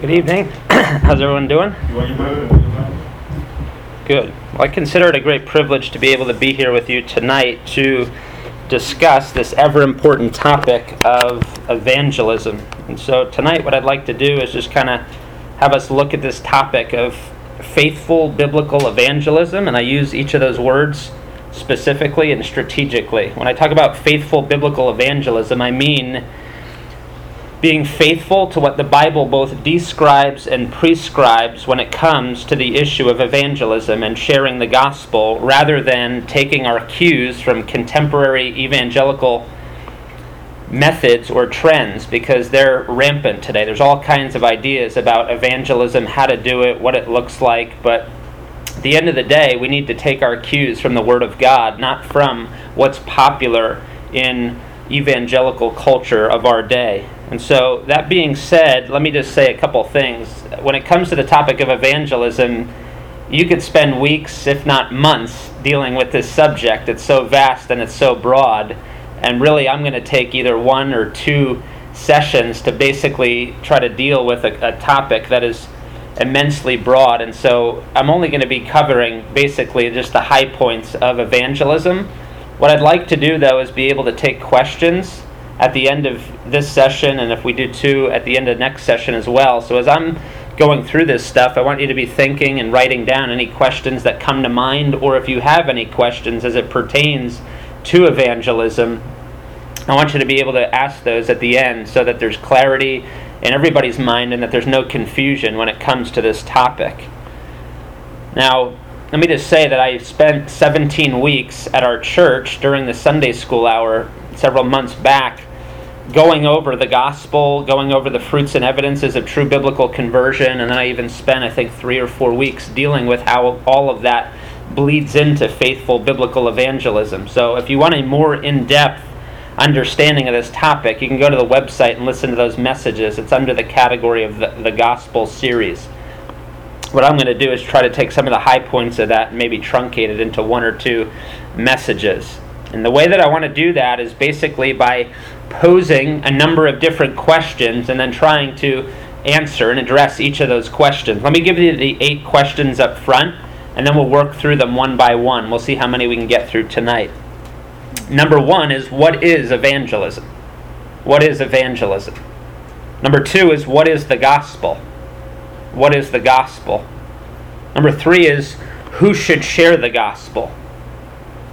Good evening. How's everyone doing? Good. Well, I consider it a great privilege to be able to be here with you tonight to discuss this ever important topic of evangelism. And so, tonight, what I'd like to do is just kind of have us look at this topic of faithful biblical evangelism, and I use each of those words specifically and strategically. When I talk about faithful biblical evangelism, I mean being faithful to what the Bible both describes and prescribes when it comes to the issue of evangelism and sharing the gospel, rather than taking our cues from contemporary evangelical methods or trends because they're rampant today. There's all kinds of ideas about evangelism, how to do it, what it looks like, but at the end of the day, we need to take our cues from the Word of God, not from what's popular in evangelical culture of our day. And so, that being said, let me just say a couple things. When it comes to the topic of evangelism, you could spend weeks, if not months, dealing with this subject. It's so vast and it's so broad. And really, I'm going to take either one or two sessions to basically try to deal with a, a topic that is immensely broad. And so I'm only going to be covering basically just the high points of evangelism. What I'd like to do, though, is be able to take questions at the end of this session, and if we do two, at the end of next session as well. So as I'm going through this stuff, I want you to be thinking and writing down any questions that come to mind, or if you have any questions as it pertains to evangelism, I want you to be able to ask those at the end so that there's clarity in everybody's mind and that there's no confusion when it comes to this topic. Now, let me just say that I spent 17 weeks at our church during the Sunday school hour several months back going over the gospel, going over the fruits and evidences of true biblical conversion, and then I even spent, I think, three or four weeks dealing with how all of that bleeds into faithful biblical evangelism. So if you want a more in depth understanding of this topic, you can go to the website and listen to those messages. It's under the category of the, the gospel series. What I'm going to do is try to take some of the high points of that and maybe truncate it into one or two messages. And the way that I want to do that is basically by posing a number of different questions and then trying to answer and address each of those questions. Let me give you the eight questions up front, and then we'll work through them one by one. We'll see how many we can get through tonight. Number one is what is evangelism? What is evangelism? Number two is what is the gospel? What is the gospel? Number three is who should share the gospel?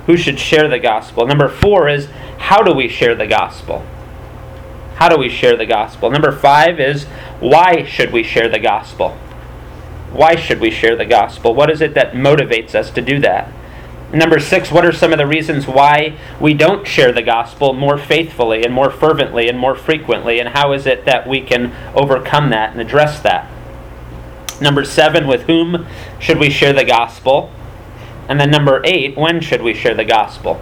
Who should share the gospel? Number four is how do we share the gospel? How do we share the gospel? Number five is why should we share the gospel? Why should we share the gospel? What is it that motivates us to do that? Number six, what are some of the reasons why we don't share the gospel more faithfully and more fervently and more frequently? And how is it that we can overcome that and address that? Number seven, with whom should we share the gospel? And then number eight, when should we share the gospel?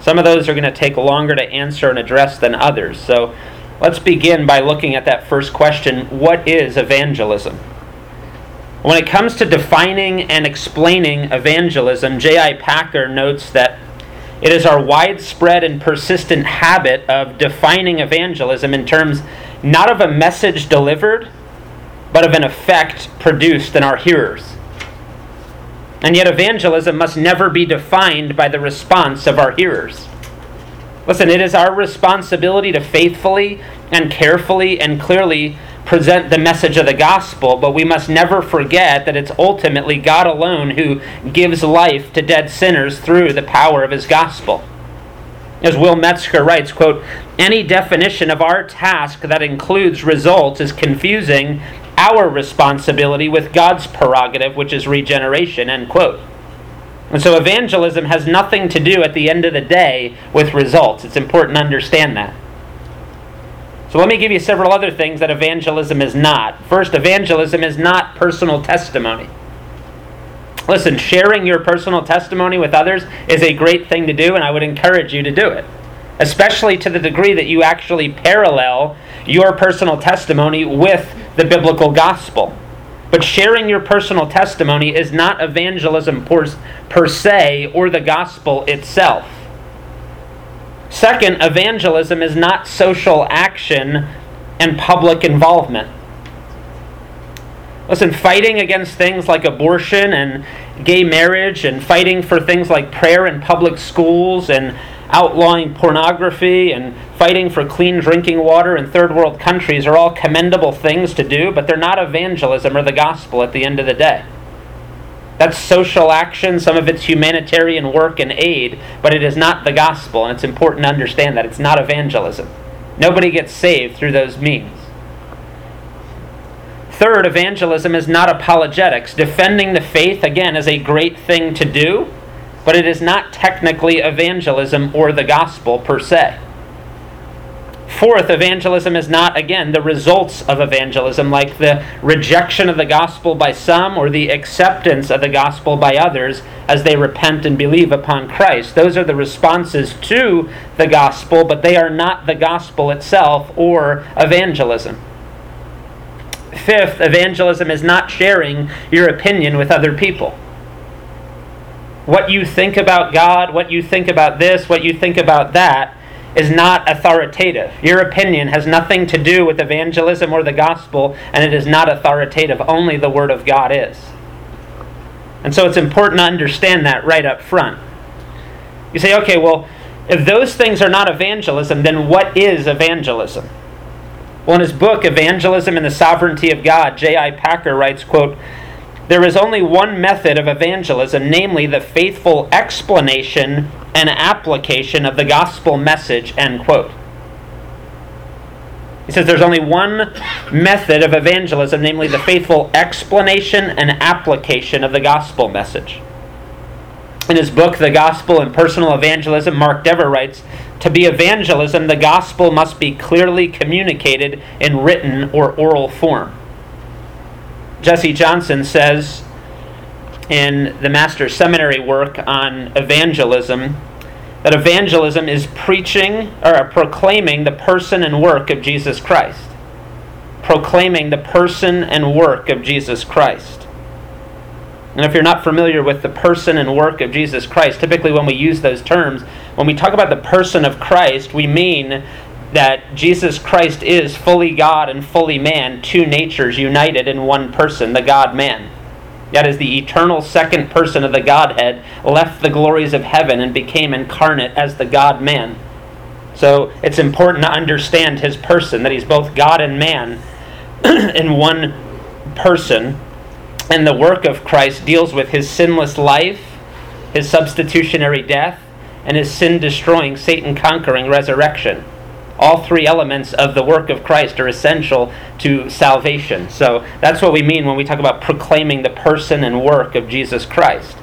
Some of those are going to take longer to answer and address than others. So let's begin by looking at that first question What is evangelism? When it comes to defining and explaining evangelism, J.I. Packer notes that it is our widespread and persistent habit of defining evangelism in terms not of a message delivered, but of an effect produced in our hearers. And yet, evangelism must never be defined by the response of our hearers. Listen, it is our responsibility to faithfully and carefully and clearly present the message of the gospel, but we must never forget that it's ultimately God alone who gives life to dead sinners through the power of his gospel. As Will Metzger writes, quote, any definition of our task that includes results is confusing our responsibility with God's prerogative, which is regeneration, end quote. And so evangelism has nothing to do at the end of the day with results. It's important to understand that. So let me give you several other things that evangelism is not. First, evangelism is not personal testimony. Listen, sharing your personal testimony with others is a great thing to do, and I would encourage you to do it, especially to the degree that you actually parallel your personal testimony with the biblical gospel. But sharing your personal testimony is not evangelism per, per se or the gospel itself. Second, evangelism is not social action and public involvement. Listen, fighting against things like abortion and gay marriage and fighting for things like prayer in public schools and outlawing pornography and fighting for clean drinking water in third world countries are all commendable things to do, but they're not evangelism or the gospel at the end of the day. That's social action, some of it's humanitarian work and aid, but it is not the gospel, and it's important to understand that. It's not evangelism. Nobody gets saved through those means. Third, evangelism is not apologetics. Defending the faith, again, is a great thing to do, but it is not technically evangelism or the gospel per se. Fourth, evangelism is not, again, the results of evangelism, like the rejection of the gospel by some or the acceptance of the gospel by others as they repent and believe upon Christ. Those are the responses to the gospel, but they are not the gospel itself or evangelism. Fifth, evangelism is not sharing your opinion with other people. What you think about God, what you think about this, what you think about that, is not authoritative. Your opinion has nothing to do with evangelism or the gospel, and it is not authoritative. Only the Word of God is. And so it's important to understand that right up front. You say, okay, well, if those things are not evangelism, then what is evangelism? Well, in his book, Evangelism and the Sovereignty of God, J.I. Packer writes, quote, There is only one method of evangelism, namely the faithful explanation and application of the gospel message, end quote. He says there's only one method of evangelism, namely the faithful explanation and application of the gospel message. In his book, The Gospel and Personal Evangelism, Mark Dever writes To be evangelism, the gospel must be clearly communicated in written or oral form. Jesse Johnson says in the Master's Seminary work on evangelism that evangelism is preaching or proclaiming the person and work of Jesus Christ. Proclaiming the person and work of Jesus Christ. And if you're not familiar with the person and work of Jesus Christ, typically when we use those terms, when we talk about the person of Christ, we mean that Jesus Christ is fully God and fully man, two natures united in one person, the God man. That is, the eternal second person of the Godhead left the glories of heaven and became incarnate as the God man. So it's important to understand his person, that he's both God and man in one person and the work of Christ deals with his sinless life, his substitutionary death, and his sin destroying, Satan conquering resurrection. All three elements of the work of Christ are essential to salvation. So that's what we mean when we talk about proclaiming the person and work of Jesus Christ.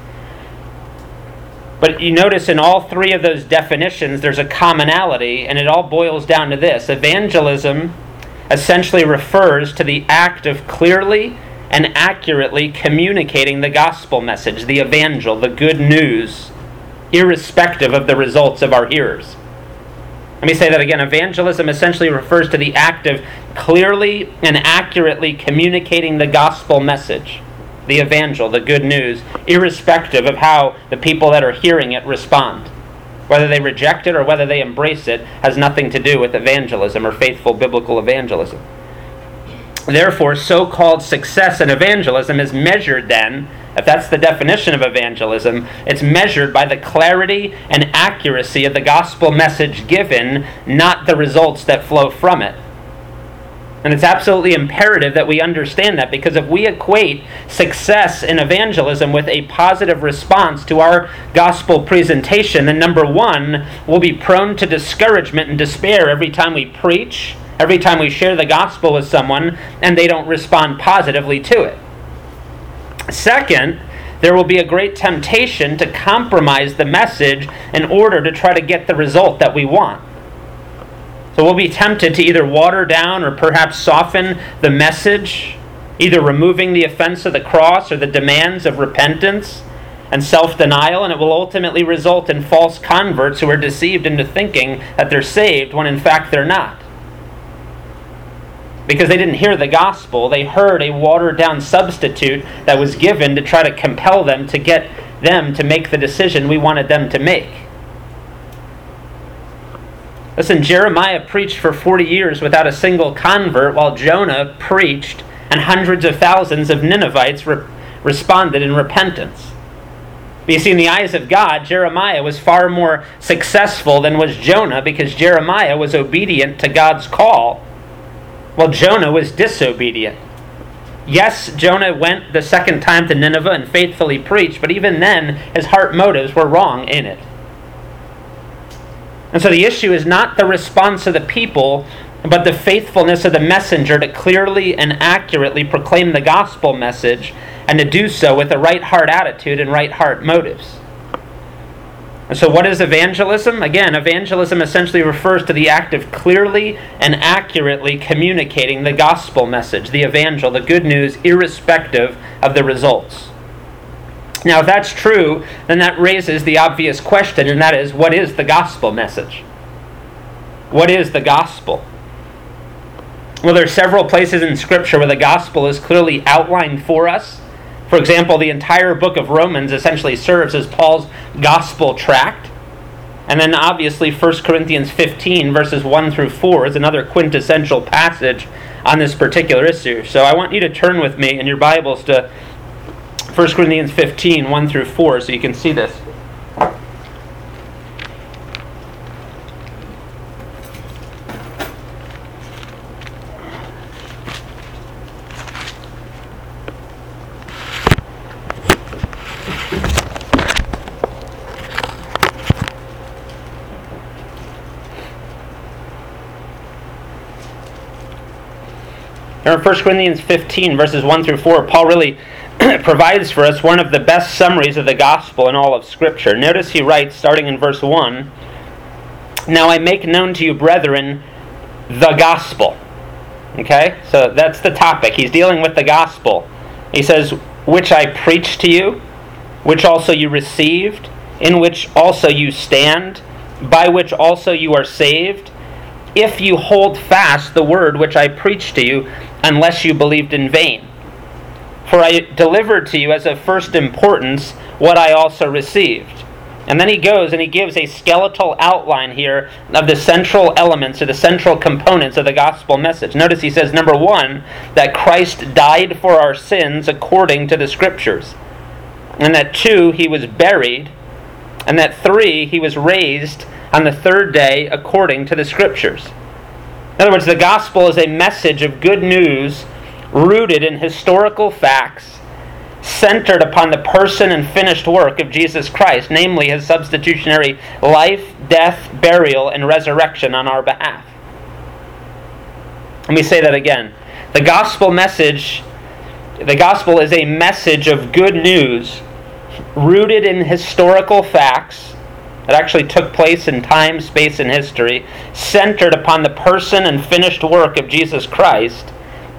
But you notice in all three of those definitions, there's a commonality, and it all boils down to this evangelism essentially refers to the act of clearly and accurately communicating the gospel message, the evangel, the good news, irrespective of the results of our hearers. Let me say that again. Evangelism essentially refers to the act of clearly and accurately communicating the gospel message, the evangel, the good news, irrespective of how the people that are hearing it respond. Whether they reject it or whether they embrace it has nothing to do with evangelism or faithful biblical evangelism. Therefore, so called success in evangelism is measured then, if that's the definition of evangelism, it's measured by the clarity and accuracy of the gospel message given, not the results that flow from it. And it's absolutely imperative that we understand that because if we equate success in evangelism with a positive response to our gospel presentation, then number one, we'll be prone to discouragement and despair every time we preach every time we share the gospel with someone and they don't respond positively to it. Second, there will be a great temptation to compromise the message in order to try to get the result that we want. So we'll be tempted to either water down or perhaps soften the message, either removing the offense of the cross or the demands of repentance and self denial, and it will ultimately result in false converts who are deceived into thinking that they're saved when in fact they're not because they didn't hear the gospel. They heard a watered down substitute that was given to try to compel them to get them to make the decision we wanted them to make. Listen, Jeremiah preached for 40 years without a single convert, while Jonah preached and hundreds of thousands of Ninevites re- responded in repentance. But you see, in the eyes of God, Jeremiah was far more successful than was Jonah because Jeremiah was obedient to God's call, while Jonah was disobedient. Yes, Jonah went the second time to Nineveh and faithfully preached, but even then, his heart motives were wrong in it. And so the issue is not the response of the people, but the faithfulness of the messenger to clearly and accurately proclaim the gospel message and to do so with a right heart attitude and right heart motives. So, what is evangelism? Again, evangelism essentially refers to the act of clearly and accurately communicating the gospel message, the evangel, the good news, irrespective of the results. Now, if that's true, then that raises the obvious question, and that is what is the gospel message? What is the gospel? Well, there are several places in Scripture where the gospel is clearly outlined for us. For example, the entire book of Romans essentially serves as Paul's gospel tract. And then obviously 1 Corinthians 15, verses 1 through 4, is another quintessential passage on this particular issue. So I want you to turn with me in your Bibles to 1 Corinthians 15, 1 through 4, so you can see this. 1 Corinthians 15, verses 1 through 4, Paul really provides for us one of the best summaries of the gospel in all of Scripture. Notice he writes, starting in verse 1 Now I make known to you, brethren, the gospel. Okay? So that's the topic. He's dealing with the gospel. He says, Which I preached to you, which also you received, in which also you stand, by which also you are saved, if you hold fast the word which I preached to you, unless you believed in vain. For I delivered to you as of first importance what I also received. And then he goes and he gives a skeletal outline here of the central elements or the central components of the gospel message. Notice he says, number one, that Christ died for our sins according to the scriptures. And that two, he was buried. And that three, he was raised on the third day according to the scriptures. In other words, the gospel is a message of good news rooted in historical facts, centered upon the person and finished work of Jesus Christ, namely his substitutionary life, death, burial, and resurrection on our behalf. Let me say that again. The gospel message, the gospel is a message of good news rooted in historical facts that actually took place in time, space, and history, centered upon the person and finished work of Jesus Christ,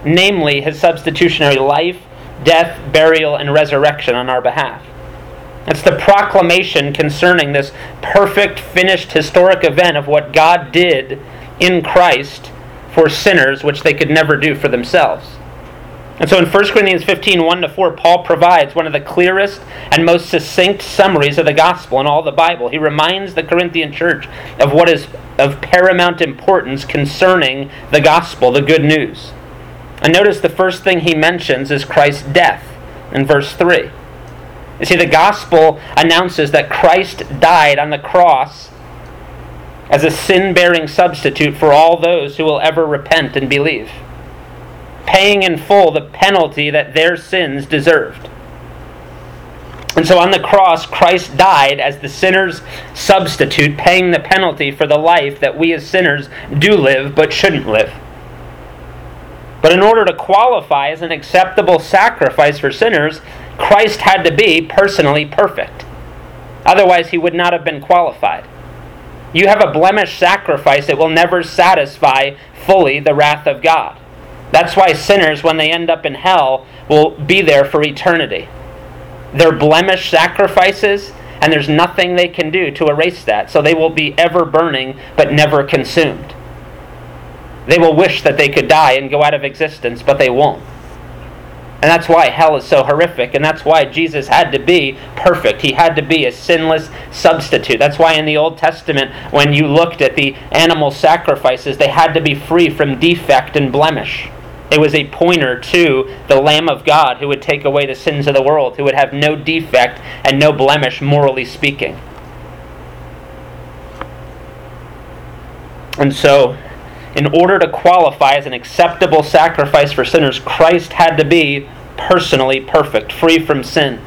namely his substitutionary life, death, burial, and resurrection on our behalf. It's the proclamation concerning this perfect, finished, historic event of what God did in Christ for sinners, which they could never do for themselves. And so in 1 Corinthians 15, 1 to 4, Paul provides one of the clearest and most succinct summaries of the gospel in all the Bible. He reminds the Corinthian church of what is of paramount importance concerning the gospel, the good news. And notice the first thing he mentions is Christ's death in verse 3. You see, the gospel announces that Christ died on the cross as a sin bearing substitute for all those who will ever repent and believe paying in full the penalty that their sins deserved. And so on the cross, Christ died as the sinner's substitute, paying the penalty for the life that we as sinners do live but shouldn't live. But in order to qualify as an acceptable sacrifice for sinners, Christ had to be personally perfect. Otherwise, he would not have been qualified. You have a blemished sacrifice that will never satisfy fully the wrath of God. That's why sinners, when they end up in hell, will be there for eternity. They're blemished sacrifices, and there's nothing they can do to erase that. So they will be ever burning, but never consumed. They will wish that they could die and go out of existence, but they won't. And that's why hell is so horrific. And that's why Jesus had to be perfect. He had to be a sinless substitute. That's why in the Old Testament, when you looked at the animal sacrifices, they had to be free from defect and blemish. It was a pointer to the Lamb of God who would take away the sins of the world, who would have no defect and no blemish, morally speaking. And so, in order to qualify as an acceptable sacrifice for sinners, Christ had to be personally perfect, free from sin.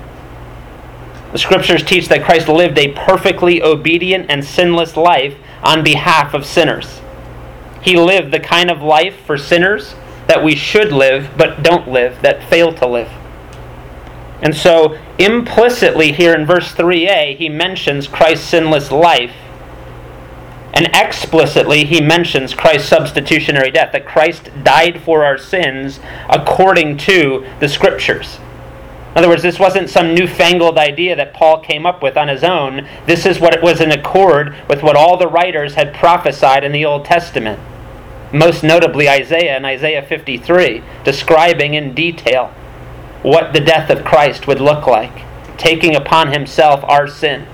The scriptures teach that Christ lived a perfectly obedient and sinless life on behalf of sinners. He lived the kind of life for sinners that we should live but don't live, that fail to live. And so, implicitly here in verse 3a, he mentions Christ's sinless life and explicitly, he mentions Christ's substitutionary death, that Christ died for our sins according to the Scriptures. In other words, this wasn't some newfangled idea that Paul came up with on his own. This is what it was in accord with what all the writers had prophesied in the Old Testament. Most notably Isaiah in Isaiah 53, describing in detail what the death of Christ would look like, taking upon himself our sin.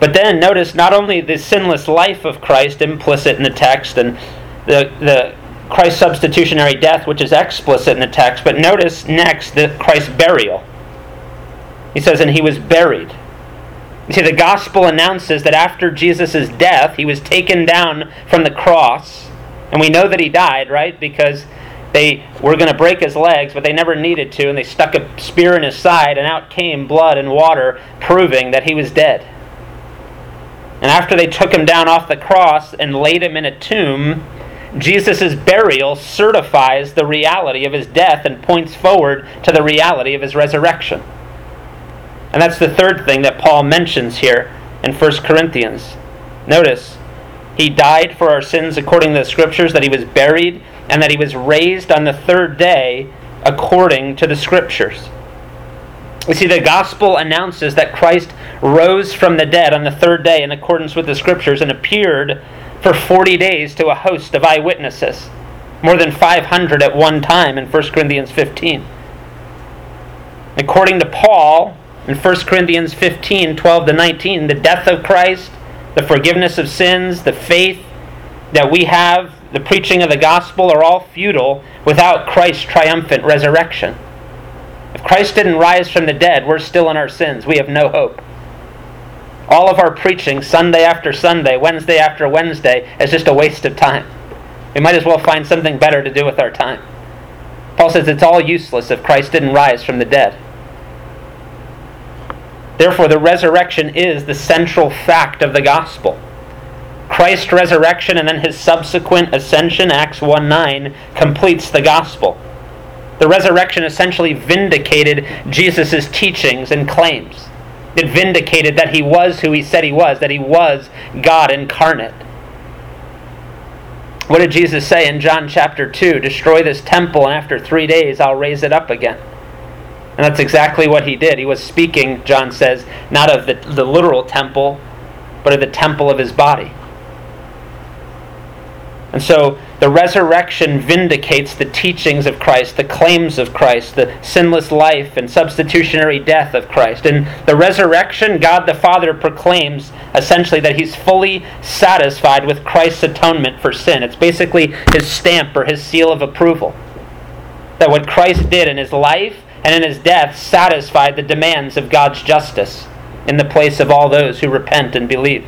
But then notice not only the sinless life of Christ implicit in the text and the, the Christ's substitutionary death, which is explicit in the text, but notice next the Christ's burial. He says, and he was buried. See, the gospel announces that after Jesus' death, he was taken down from the cross. And we know that he died, right? Because they were going to break his legs, but they never needed to, and they stuck a spear in his side, and out came blood and water, proving that he was dead. And after they took him down off the cross and laid him in a tomb, Jesus' burial certifies the reality of his death and points forward to the reality of his resurrection. And that's the third thing that Paul mentions here in 1 Corinthians. Notice, he died for our sins according to the scriptures, that he was buried, and that he was raised on the third day according to the scriptures. We see the gospel announces that Christ rose from the dead on the third day in accordance with the scriptures and appeared for 40 days to a host of eyewitnesses, more than 500 at one time in 1 Corinthians 15. According to Paul, in 1 Corinthians 15 12 to 19, the death of Christ, the forgiveness of sins, the faith that we have, the preaching of the gospel are all futile without Christ's triumphant resurrection. If Christ didn't rise from the dead, we're still in our sins. We have no hope. All of our preaching, Sunday after Sunday, Wednesday after Wednesday, is just a waste of time. We might as well find something better to do with our time. Paul says it's all useless if Christ didn't rise from the dead. Therefore, the resurrection is the central fact of the gospel. Christ's resurrection and then his subsequent ascension, Acts 1 9, completes the gospel. The resurrection essentially vindicated Jesus' teachings and claims. It vindicated that he was who he said he was, that he was God incarnate. What did Jesus say in John chapter 2? Destroy this temple, and after three days I'll raise it up again. And that's exactly what he did. He was speaking, John says, not of the, the literal temple, but of the temple of his body. And so the resurrection vindicates the teachings of Christ, the claims of Christ, the sinless life and substitutionary death of Christ. In the resurrection, God the Father proclaims essentially that he's fully satisfied with Christ's atonement for sin. It's basically his stamp or his seal of approval. That what Christ did in his life and in his death satisfied the demands of God's justice in the place of all those who repent and believe.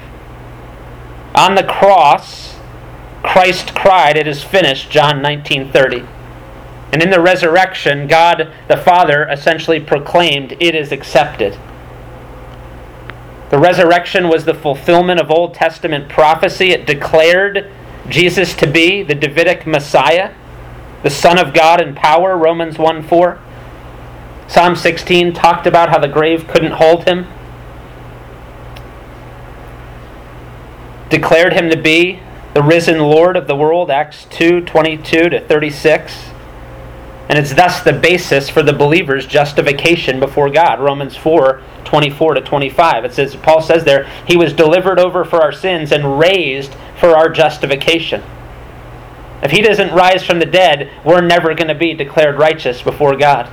On the cross, Christ cried, It is finished, John 19:30. And in the resurrection, God the Father essentially proclaimed, It is accepted. The resurrection was the fulfillment of Old Testament prophecy. It declared Jesus to be the Davidic Messiah, the Son of God in power, Romans 1 4. Psalm 16 talked about how the grave couldn't hold him. Declared him to be the risen Lord of the world, Acts 2 22 to 36. And it's thus the basis for the believer's justification before God. Romans 4 24 to 25. It says, Paul says there, He was delivered over for our sins and raised for our justification. If he doesn't rise from the dead, we're never going to be declared righteous before God.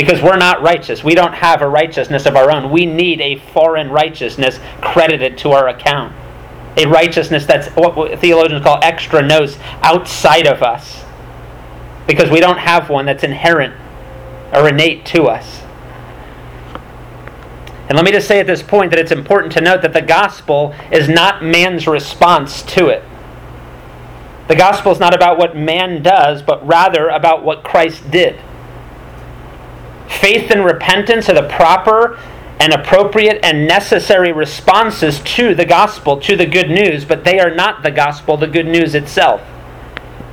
Because we're not righteous. We don't have a righteousness of our own. We need a foreign righteousness credited to our account. A righteousness that's what theologians call extra nos, outside of us. Because we don't have one that's inherent or innate to us. And let me just say at this point that it's important to note that the gospel is not man's response to it. The gospel is not about what man does, but rather about what Christ did. Faith and repentance are the proper and appropriate and necessary responses to the gospel, to the good news, but they are not the gospel, the good news itself.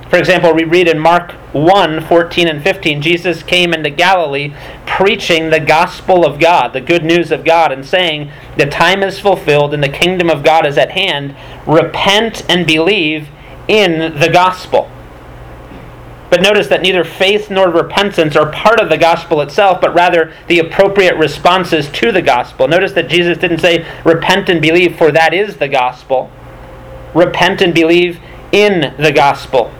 For example, we read in Mark 1 14 and 15, Jesus came into Galilee preaching the gospel of God, the good news of God, and saying, The time is fulfilled and the kingdom of God is at hand. Repent and believe in the gospel. But notice that neither faith nor repentance are part of the gospel itself, but rather the appropriate responses to the gospel. Notice that Jesus didn't say, Repent and believe, for that is the gospel. Repent and believe in the gospel.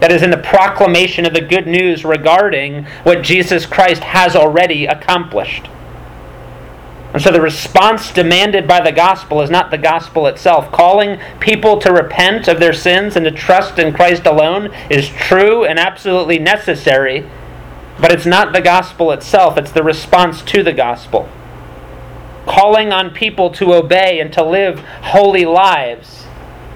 That is, in the proclamation of the good news regarding what Jesus Christ has already accomplished. And so the response demanded by the gospel is not the gospel itself. Calling people to repent of their sins and to trust in Christ alone is true and absolutely necessary, but it's not the gospel itself, it's the response to the gospel. Calling on people to obey and to live holy lives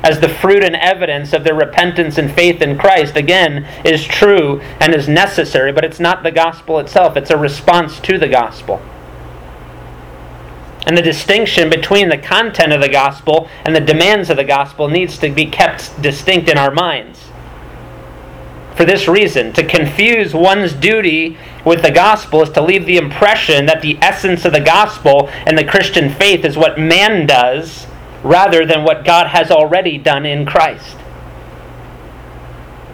as the fruit and evidence of their repentance and faith in Christ, again, is true and is necessary, but it's not the gospel itself. It's a response to the gospel. And the distinction between the content of the gospel and the demands of the gospel needs to be kept distinct in our minds. For this reason, to confuse one's duty with the gospel is to leave the impression that the essence of the gospel and the Christian faith is what man does rather than what God has already done in Christ.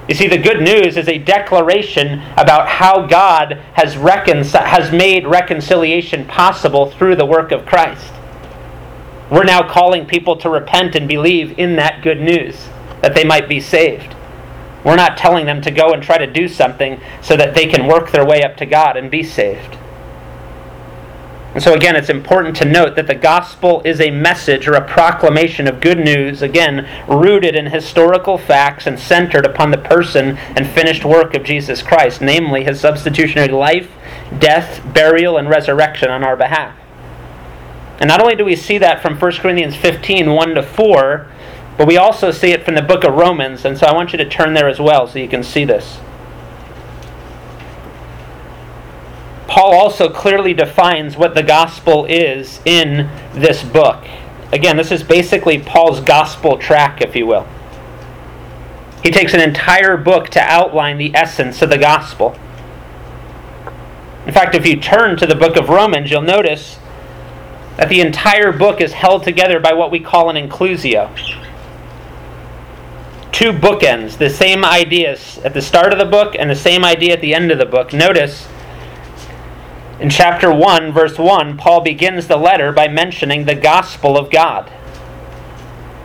You see, the good news is a declaration about how God has, has made reconciliation possible through the work of Christ. We're now calling people to repent and believe in that good news, that they might be saved. We're not telling them to go and try to do something so that they can work their way up to God and be saved. And so, again, it's important to note that the gospel is a message or a proclamation of good news, again, rooted in historical facts and centered upon the person and finished work of Jesus Christ, namely his substitutionary life, death, burial, and resurrection on our behalf. And not only do we see that from 1 Corinthians 15 1 to 4, but we also see it from the book of Romans. And so I want you to turn there as well so you can see this. Paul also clearly defines what the gospel is in this book. Again, this is basically Paul's gospel tract, if you will. He takes an entire book to outline the essence of the gospel. In fact, if you turn to the book of Romans, you'll notice that the entire book is held together by what we call an inclusio. Two bookends, the same ideas at the start of the book and the same idea at the end of the book. Notice in chapter 1, verse 1, Paul begins the letter by mentioning the gospel of God.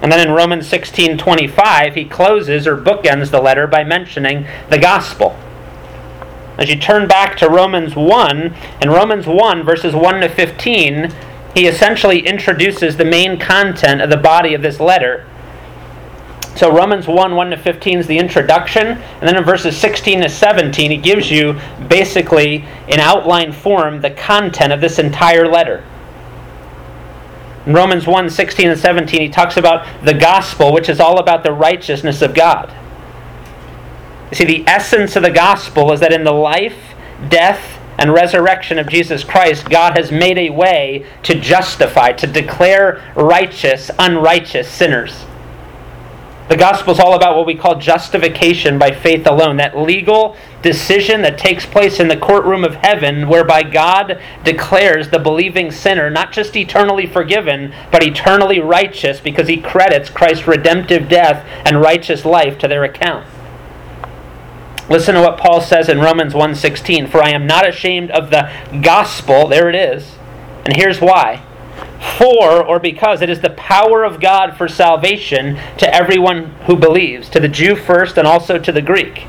And then in Romans 16 25, he closes or bookends the letter by mentioning the gospel. As you turn back to Romans 1, in Romans 1, verses 1 to 15, he essentially introduces the main content of the body of this letter so Romans 1 1 to 15 is the introduction, and then in verses 16 to 17, he gives you basically in outline form the content of this entire letter. In Romans 1 16 and 17, he talks about the gospel, which is all about the righteousness of God. You see, the essence of the gospel is that in the life, death, and resurrection of Jesus Christ, God has made a way to justify, to declare righteous unrighteous sinners. The gospel is all about what we call justification by faith alone, that legal decision that takes place in the courtroom of heaven, whereby God declares the believing sinner not just eternally forgiven, but eternally righteous because he credits Christ's redemptive death and righteous life to their account. Listen to what Paul says in Romans 1:16, "For I am not ashamed of the gospel, there it is. And here's why. For or because it is the power of God for salvation to everyone who believes, to the Jew first and also to the Greek.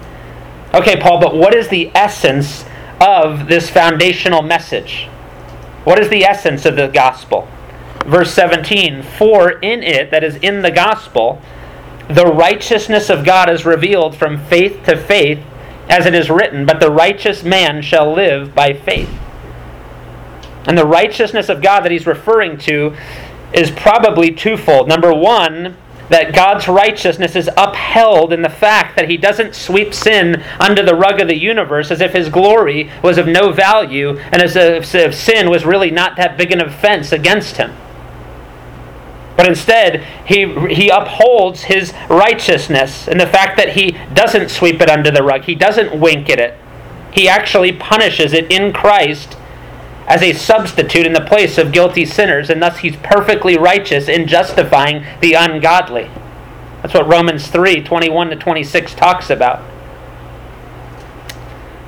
Okay, Paul, but what is the essence of this foundational message? What is the essence of the gospel? Verse 17 For in it, that is in the gospel, the righteousness of God is revealed from faith to faith, as it is written, But the righteous man shall live by faith. And the righteousness of God that he's referring to is probably twofold. Number one, that God's righteousness is upheld in the fact that he doesn't sweep sin under the rug of the universe as if his glory was of no value and as if sin was really not that big an offense against him. But instead, he, he upholds his righteousness in the fact that he doesn't sweep it under the rug, he doesn't wink at it. He actually punishes it in Christ as a substitute in the place of guilty sinners, and thus he's perfectly righteous in justifying the ungodly. That's what Romans 3 21 to 26 talks about.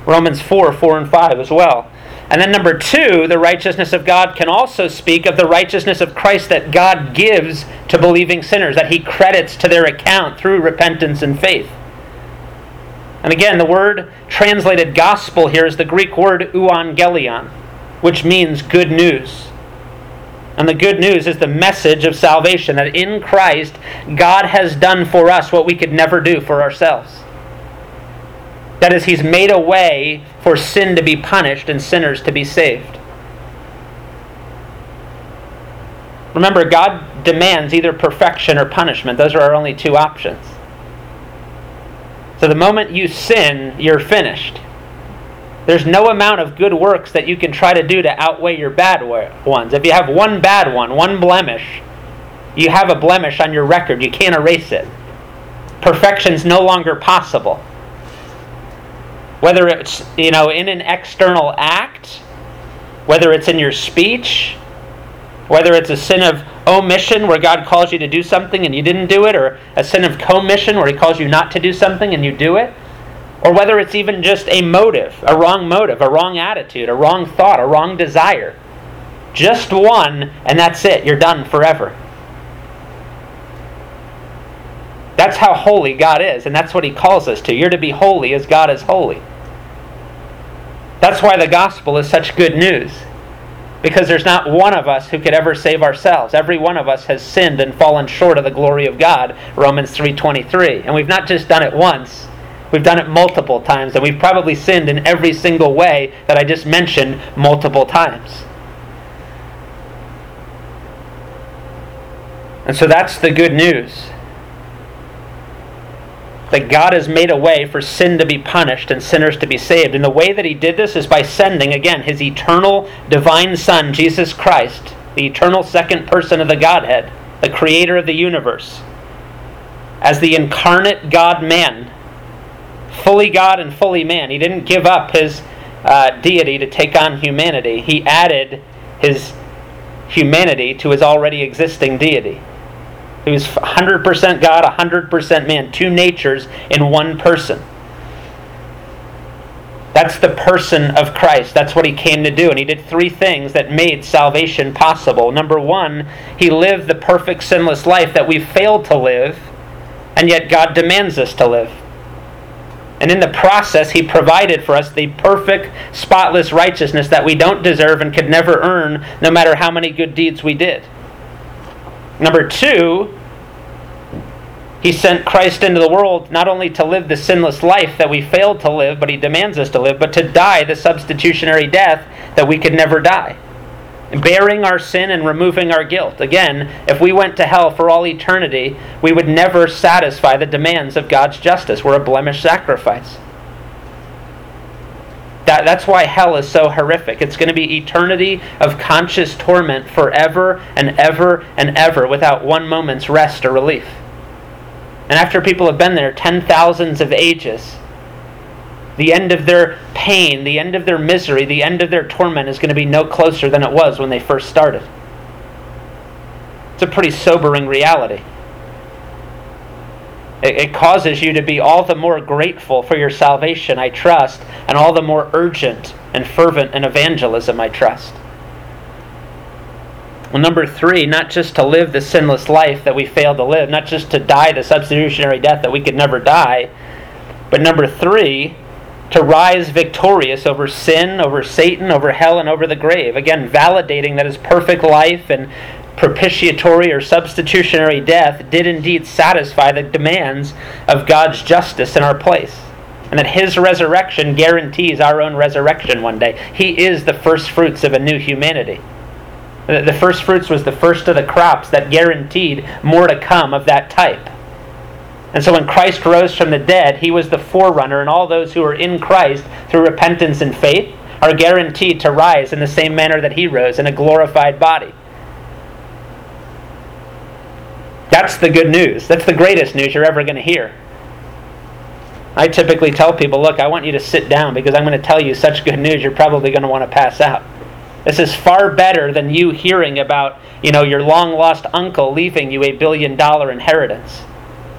Romans 4 4 and 5 as well. And then, number two, the righteousness of God can also speak of the righteousness of Christ that God gives to believing sinners, that he credits to their account through repentance and faith. And again, the word translated gospel here is the Greek word euangelion which means good news. And the good news is the message of salvation that in Christ, God has done for us what we could never do for ourselves. That is, He's made a way for sin to be punished and sinners to be saved. Remember, God demands either perfection or punishment. Those are our only two options. So the moment you sin, you're finished. There's no amount of good works that you can try to do to outweigh your bad ones. If you have one bad one, one blemish, you have a blemish on your record. You can't erase it. Perfection's no longer possible. Whether it's, you know, in an external act, whether it's in your speech, whether it's a sin of omission where God calls you to do something and you didn't do it, or a sin of commission where He calls you not to do something and you do it or whether it's even just a motive, a wrong motive, a wrong attitude, a wrong thought, a wrong desire. Just one, and that's it. You're done forever. That's how holy God is, and that's what He calls us to. You're to be holy as God is holy. That's why the gospel is such good news. Because there's not one of us who could ever save ourselves. Every one of us has sinned and fallen short of the glory of God, Romans 3:23. And we've not just done it once, We've done it multiple times, and we've probably sinned in every single way that I just mentioned multiple times. And so that's the good news. That God has made a way for sin to be punished and sinners to be saved. And the way that He did this is by sending, again, His eternal divine Son, Jesus Christ, the eternal second person of the Godhead, the creator of the universe, as the incarnate God man fully God and fully man. He didn't give up his uh, deity to take on humanity, he added his humanity to his already existing deity. He was 100% God, 100% man, two natures in one person. That's the person of Christ. That's what he came to do. And he did three things that made salvation possible. Number one, he lived the perfect sinless life that we've failed to live, and yet God demands us to live. And in the process, He provided for us the perfect, spotless righteousness that we don't deserve and could never earn, no matter how many good deeds we did. Number two, He sent Christ into the world not only to live the sinless life that we failed to live, but He demands us to live, but to die the substitutionary death that we could never die bearing our sin and removing our guilt. Again, if we went to hell for all eternity, we would never satisfy the demands of God's justice. We're a blemished sacrifice. That, that's why hell is so horrific. It's going to be eternity of conscious torment forever and ever and ever without one moment's rest or relief. And after people have been there ten thousands of ages, the end of their pain, the end of their misery, the end of their torment is going to be no closer than it was when they first started. It's a pretty sobering reality. It, it causes you to be all the more grateful for your salvation, I trust, and all the more urgent and fervent in evangelism, I trust. Well, number three, not just to live the sinless life that we failed to live, not just to die the substitutionary death that we could never die, but number three, to rise victorious over sin, over Satan, over hell, and over the grave. Again, validating that his perfect life and propitiatory or substitutionary death did indeed satisfy the demands of God's justice in our place. And that his resurrection guarantees our own resurrection one day. He is the first fruits of a new humanity. The first fruits was the first of the crops that guaranteed more to come of that type. And so when Christ rose from the dead, he was the forerunner, and all those who are in Christ through repentance and faith are guaranteed to rise in the same manner that he rose in a glorified body. That's the good news. That's the greatest news you're ever going to hear. I typically tell people, look, I want you to sit down because I'm going to tell you such good news you're probably going to want to pass out. This is far better than you hearing about, you know, your long lost uncle leaving you a billion dollar inheritance.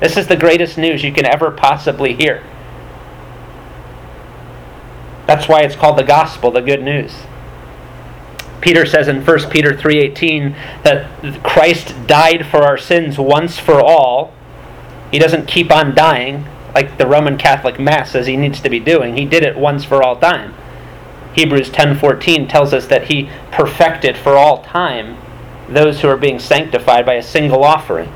This is the greatest news you can ever possibly hear. That's why it's called the gospel, the good news. Peter says in 1 Peter 3:18 that Christ died for our sins once for all. He doesn't keep on dying like the Roman Catholic Mass says he needs to be doing. He did it once for all time. Hebrews 10:14 tells us that he perfected for all time those who are being sanctified by a single offering.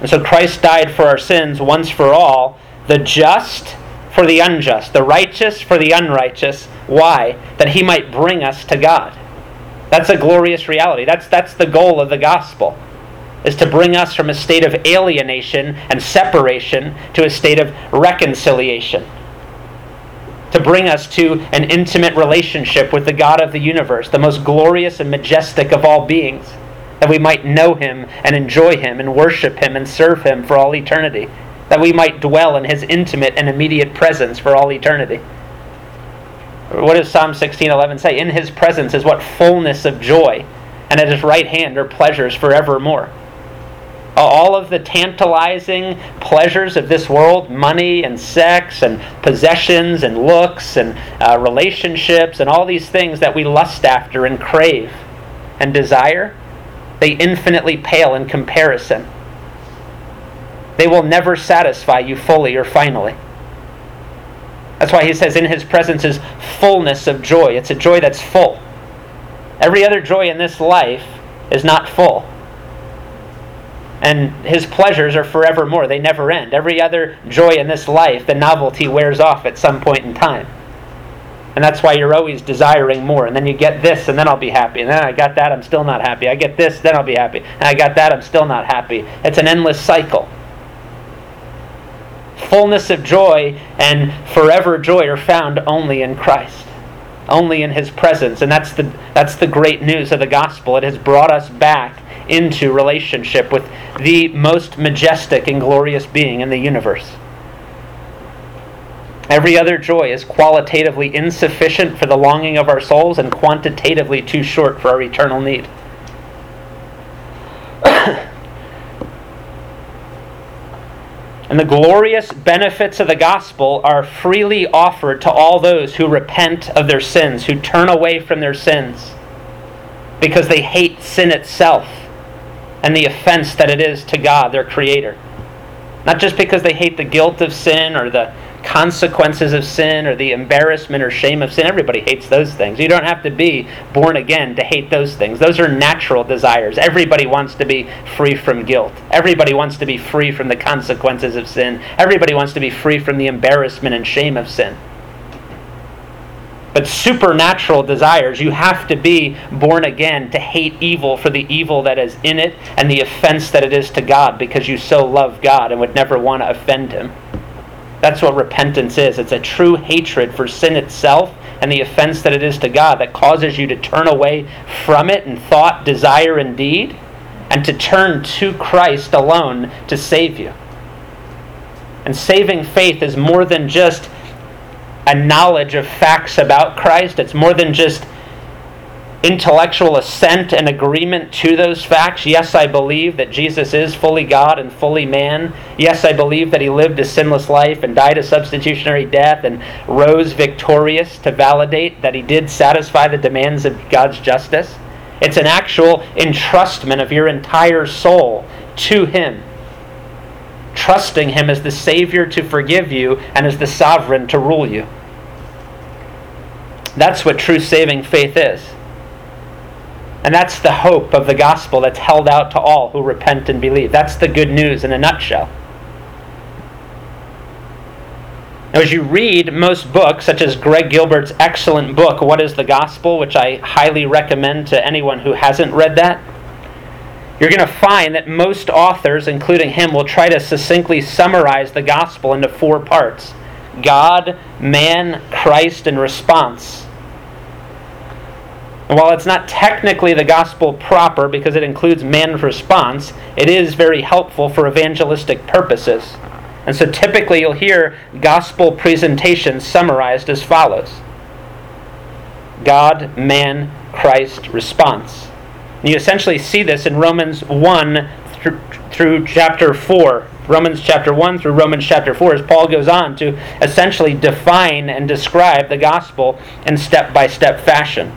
And so Christ died for our sins once for all, the just for the unjust, the righteous for the unrighteous. Why? That he might bring us to God. That's a glorious reality. That's, that's the goal of the gospel, is to bring us from a state of alienation and separation to a state of reconciliation. To bring us to an intimate relationship with the God of the universe, the most glorious and majestic of all beings that we might know him and enjoy him and worship him and serve him for all eternity, that we might dwell in his intimate and immediate presence for all eternity. What does Psalm 16:11 say? In his presence is what fullness of joy, and at his right hand are pleasures forevermore. All of the tantalizing pleasures of this world, money and sex and possessions and looks and uh, relationships and all these things that we lust after and crave and desire, they infinitely pale in comparison. They will never satisfy you fully or finally. That's why he says, in his presence is fullness of joy. It's a joy that's full. Every other joy in this life is not full. And his pleasures are forevermore, they never end. Every other joy in this life, the novelty wears off at some point in time. And that's why you're always desiring more. And then you get this, and then I'll be happy. And then I got that, I'm still not happy. I get this, then I'll be happy. And I got that, I'm still not happy. It's an endless cycle. Fullness of joy and forever joy are found only in Christ, only in His presence. And that's the, that's the great news of the gospel. It has brought us back into relationship with the most majestic and glorious being in the universe. Every other joy is qualitatively insufficient for the longing of our souls and quantitatively too short for our eternal need. and the glorious benefits of the gospel are freely offered to all those who repent of their sins, who turn away from their sins, because they hate sin itself and the offense that it is to God, their Creator. Not just because they hate the guilt of sin or the consequences of sin or the embarrassment or shame of sin. Everybody hates those things. You don't have to be born again to hate those things. Those are natural desires. Everybody wants to be free from guilt. Everybody wants to be free from the consequences of sin. Everybody wants to be free from the embarrassment and shame of sin. But supernatural desires, you have to be born again to hate evil for the evil that is in it and the offense that it is to God because you so love God and would never want to offend Him. That's what repentance is. It's a true hatred for sin itself and the offense that it is to God that causes you to turn away from it in thought, desire, and deed, and to turn to Christ alone to save you. And saving faith is more than just a knowledge of facts about Christ, it's more than just intellectual assent and agreement to those facts. Yes, I believe that Jesus is fully God and fully man. Yes, I believe that he lived a sinless life and died a substitutionary death and rose victorious to validate that he did satisfy the demands of God's justice. It's an actual entrustment of your entire soul to Him. Trusting Him as the Savior to forgive you and as the sovereign to rule you. That's what true saving faith is. And that's the hope of the gospel that's held out to all who repent and believe. That's the good news in a nutshell. Now, as you read most books, such as Greg Gilbert's excellent book, What is the Gospel, which I highly recommend to anyone who hasn't read that, you're going to find that most authors, including him, will try to succinctly summarize the gospel into four parts God, man, Christ, and response. And while it's not technically the gospel proper because it includes man's response, it is very helpful for evangelistic purposes. And so typically you'll hear gospel presentations summarized as follows God, man, Christ, response. And you essentially see this in Romans 1 through, through chapter 4. Romans chapter 1 through Romans chapter 4, as Paul goes on to essentially define and describe the gospel in step by step fashion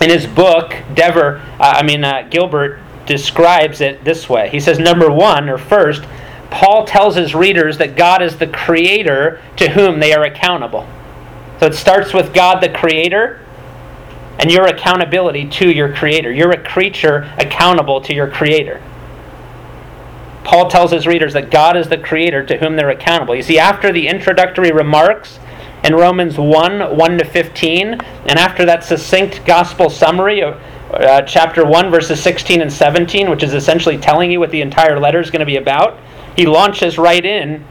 in his book, Dever, uh, I mean, uh, Gilbert describes it this way. He says, number one, or first, Paul tells his readers that God is the creator to whom they are accountable. So it starts with God the creator and your accountability to your creator. You're a creature accountable to your creator. Paul tells his readers that God is the creator to whom they're accountable. You see, after the introductory remarks, in Romans 1 1 to 15. And after that succinct gospel summary of uh, chapter 1, verses 16 and 17, which is essentially telling you what the entire letter is going to be about, he launches right in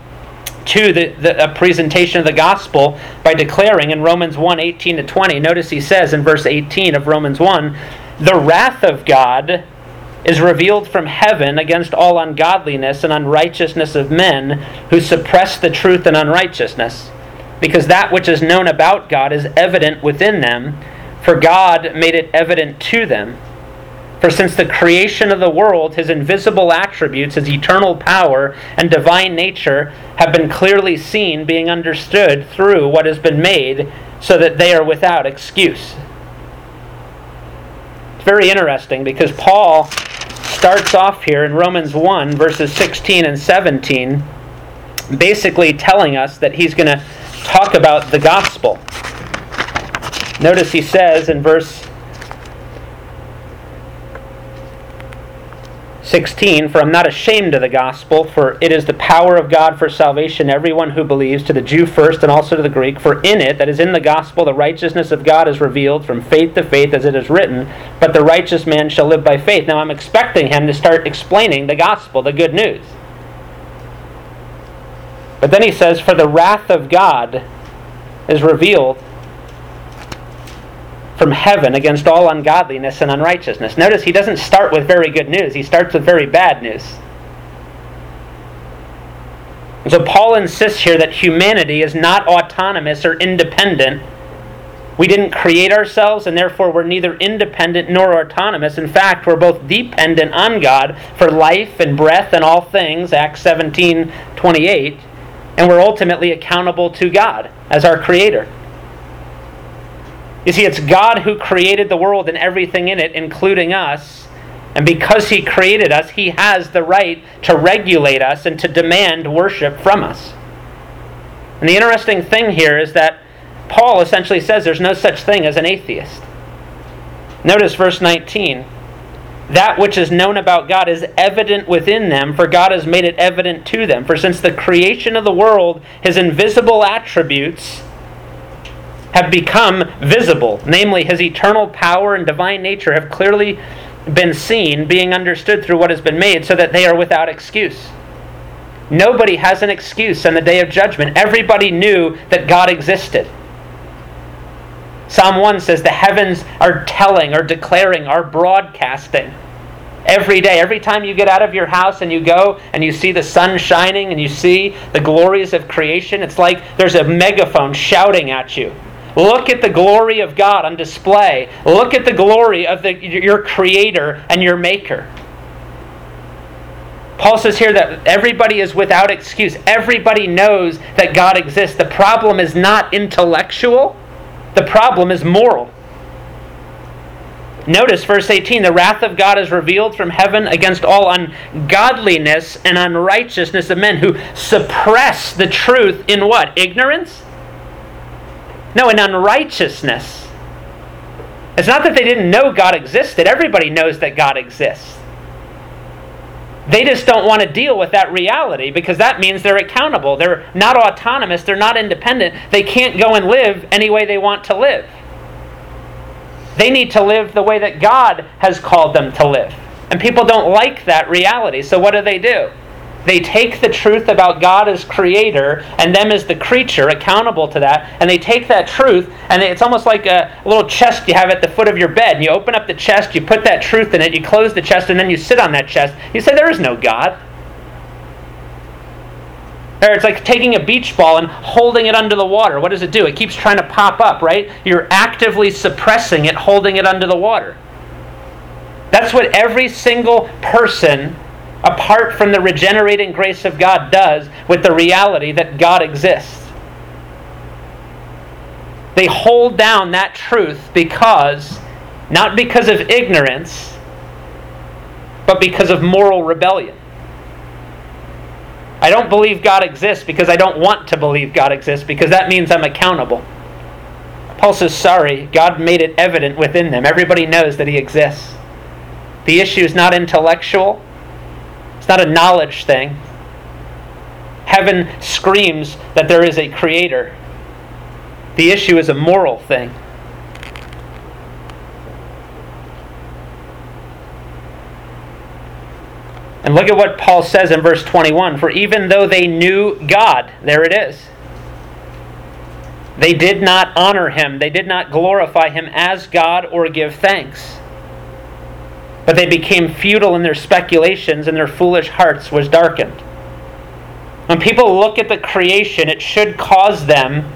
to the, the presentation of the gospel by declaring in Romans 1 18 to 20. Notice he says in verse 18 of Romans 1 the wrath of God is revealed from heaven against all ungodliness and unrighteousness of men who suppress the truth and unrighteousness because that which is known about God is evident within them, for God made it evident to them. For since the creation of the world, his invisible attributes, his eternal power, and divine nature have been clearly seen, being understood through what has been made, so that they are without excuse. It's very interesting because Paul starts off here in Romans 1, verses 16 and 17, basically telling us that he's going to talk about the gospel. Notice he says in verse 16 For I'm not ashamed of the gospel, for it is the power of God for salvation, everyone who believes, to the Jew first and also to the Greek. For in it, that is in the gospel, the righteousness of God is revealed from faith to faith, as it is written, But the righteous man shall live by faith. Now I'm expecting him to start explaining the gospel, the good news. But then he says, For the wrath of God is revealed from heaven against all ungodliness and unrighteousness. Notice he doesn't start with very good news, he starts with very bad news. And so Paul insists here that humanity is not autonomous or independent. We didn't create ourselves, and therefore we're neither independent nor autonomous. In fact, we're both dependent on God for life and breath and all things, Acts 17 28 and we're ultimately accountable to God as our creator. You see, it's God who created the world and everything in it, including us. And because He created us, He has the right to regulate us and to demand worship from us. And the interesting thing here is that Paul essentially says there's no such thing as an atheist. Notice verse 19 that which is known about God is evident within them, for God has made it evident to them. For since the creation of the world, his invisible attributes have become visible, namely his eternal power and divine nature have clearly been seen, being understood through what has been made, so that they are without excuse. Nobody has an excuse on the day of judgment. Everybody knew that God existed. Psalm 1 says the heavens are telling, are declaring, are broadcasting every day. Every time you get out of your house and you go and you see the sun shining and you see the glories of creation, it's like there's a megaphone shouting at you. Look at the glory of God on display. Look at the glory of the, your Creator and your Maker. Paul says here that everybody is without excuse. Everybody knows that God exists. The problem is not intellectual, the problem is moral. Notice verse 18 the wrath of God is revealed from heaven against all ungodliness and unrighteousness of men who suppress the truth in what? Ignorance? No, in unrighteousness. It's not that they didn't know God existed, everybody knows that God exists. They just don't want to deal with that reality because that means they're accountable. They're not autonomous, they're not independent. They can't go and live any way they want to live. They need to live the way that God has called them to live. And people don't like that reality. So what do they do? They take the truth about God as creator and them as the creature, accountable to that, and they take that truth, and it's almost like a little chest you have at the foot of your bed. And you open up the chest, you put that truth in it, you close the chest, and then you sit on that chest. You say, There is no God. Or it's like taking a beach ball and holding it under the water. What does it do? It keeps trying to pop up, right? You're actively suppressing it, holding it under the water. That's what every single person, apart from the regenerating grace of God, does with the reality that God exists. They hold down that truth because, not because of ignorance, but because of moral rebellion. I don't believe God exists because I don't want to believe God exists because that means I'm accountable. Paul says, sorry, God made it evident within them. Everybody knows that He exists. The issue is not intellectual, it's not a knowledge thing. Heaven screams that there is a creator. The issue is a moral thing. And look at what Paul says in verse 21 For even though they knew God, there it is, they did not honor him, they did not glorify him as God or give thanks. But they became futile in their speculations, and their foolish hearts was darkened. When people look at the creation, it should cause them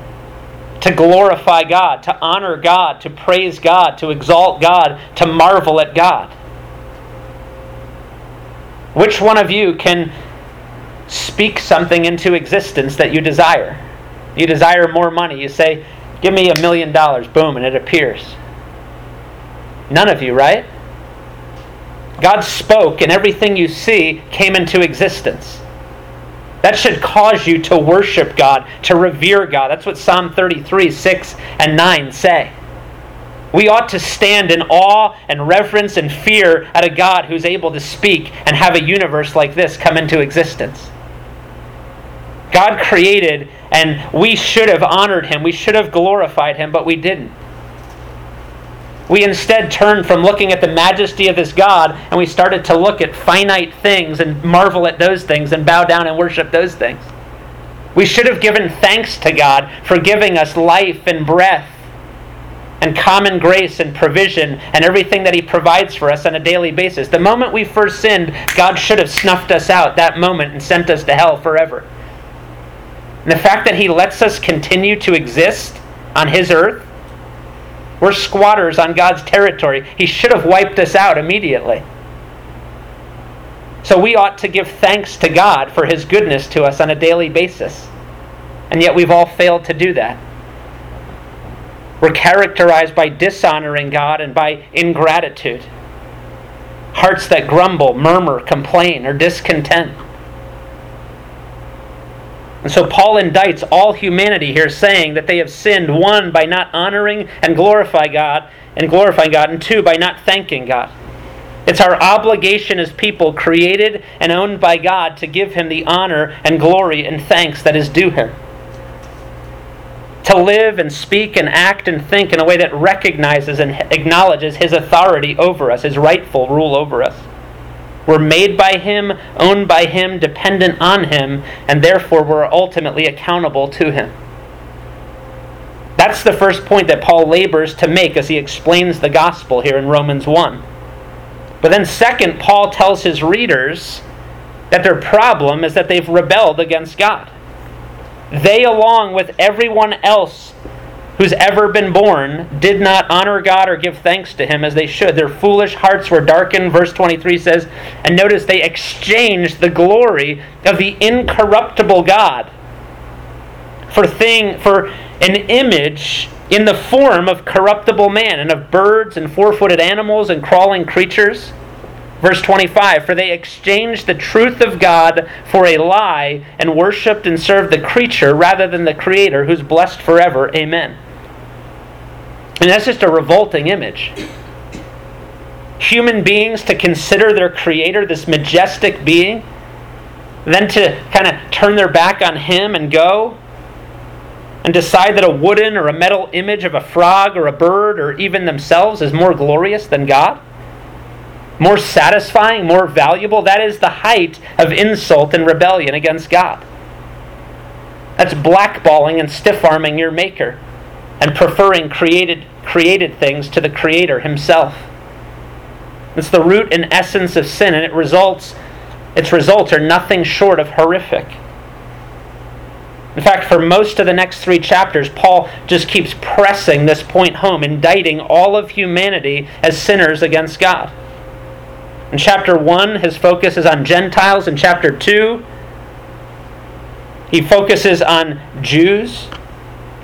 to glorify God, to honor God, to praise God, to exalt God, to marvel at God. Which one of you can speak something into existence that you desire? You desire more money. You say, Give me a million dollars. Boom, and it appears. None of you, right? God spoke, and everything you see came into existence. That should cause you to worship God, to revere God. That's what Psalm 33, 6 and 9 say. We ought to stand in awe and reverence and fear at a God who's able to speak and have a universe like this come into existence. God created, and we should have honored him. We should have glorified him, but we didn't. We instead turned from looking at the majesty of this God and we started to look at finite things and marvel at those things and bow down and worship those things. We should have given thanks to God for giving us life and breath and common grace and provision and everything that He provides for us on a daily basis. The moment we first sinned, God should have snuffed us out that moment and sent us to hell forever. And the fact that He lets us continue to exist on His earth, we're squatters on God's territory. He should have wiped us out immediately. So we ought to give thanks to God for His goodness to us on a daily basis. And yet we've all failed to do that. We're characterized by dishonoring God and by ingratitude. Hearts that grumble, murmur, complain, or discontent. And so Paul indicts all humanity here, saying that they have sinned, one, by not honoring and glorify God, and glorifying God, and two, by not thanking God. It's our obligation as people created and owned by God to give Him the honor and glory and thanks that is due Him to live and speak and act and think in a way that recognizes and acknowledges His authority over us, His rightful rule over us. We're made by Him, owned by Him, dependent on Him, and therefore we're ultimately accountable to Him. That's the first point that Paul labors to make as he explains the gospel here in Romans 1. But then, second, Paul tells his readers that their problem is that they've rebelled against God. They, along with everyone else who's ever been born, did not honor God or give thanks to Him as they should. Their foolish hearts were darkened, verse 23 says, and notice they exchanged the glory of the incorruptible God for thing for an image in the form of corruptible man and of birds and four footed animals and crawling creatures. Verse 25 For they exchanged the truth of God for a lie and worshiped and served the creature rather than the Creator who's blessed forever. Amen. And that's just a revolting image. Human beings to consider their Creator this majestic being, then to kind of turn their back on Him and go and decide that a wooden or a metal image of a frog or a bird or even themselves is more glorious than God? More satisfying, more valuable? That is the height of insult and rebellion against God. That's blackballing and stiff arming your Maker and preferring created, created things to the Creator Himself. It's the root and essence of sin, and it results, its results are nothing short of horrific. In fact, for most of the next three chapters, Paul just keeps pressing this point home, indicting all of humanity as sinners against God. In chapter 1, his focus is on Gentiles. In chapter 2, he focuses on Jews.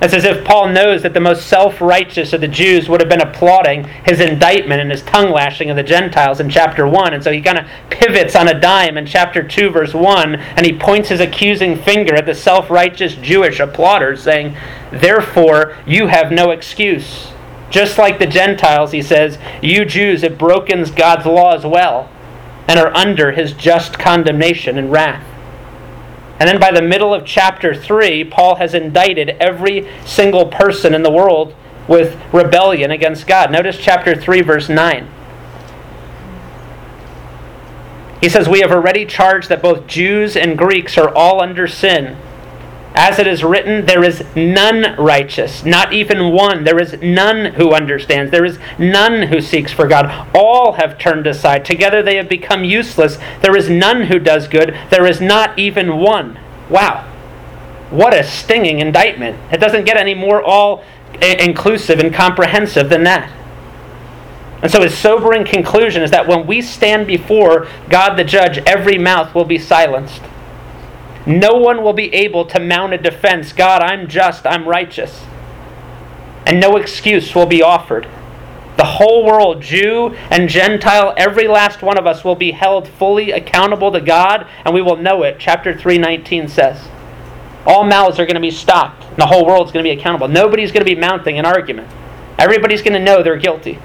It's as if Paul knows that the most self righteous of the Jews would have been applauding his indictment and his tongue lashing of the Gentiles in chapter 1. And so he kind of pivots on a dime in chapter 2, verse 1, and he points his accusing finger at the self righteous Jewish applauders, saying, Therefore, you have no excuse. Just like the Gentiles, he says, you Jews have broken God's law as well and are under his just condemnation and wrath. And then by the middle of chapter 3, Paul has indicted every single person in the world with rebellion against God. Notice chapter 3, verse 9. He says, We have already charged that both Jews and Greeks are all under sin. As it is written, there is none righteous, not even one. There is none who understands. There is none who seeks for God. All have turned aside. Together they have become useless. There is none who does good. There is not even one. Wow. What a stinging indictment. It doesn't get any more all inclusive and comprehensive than that. And so his sobering conclusion is that when we stand before God the judge, every mouth will be silenced. No one will be able to mount a defense God, I'm just, I'm righteous. And no excuse will be offered. The whole world, Jew and Gentile, every last one of us will be held fully accountable to God, and we will know it. Chapter 319 says. All mouths are going to be stopped. And the whole world's going to be accountable. Nobody's going to be mounting an argument. Everybody's going to know they're guilty.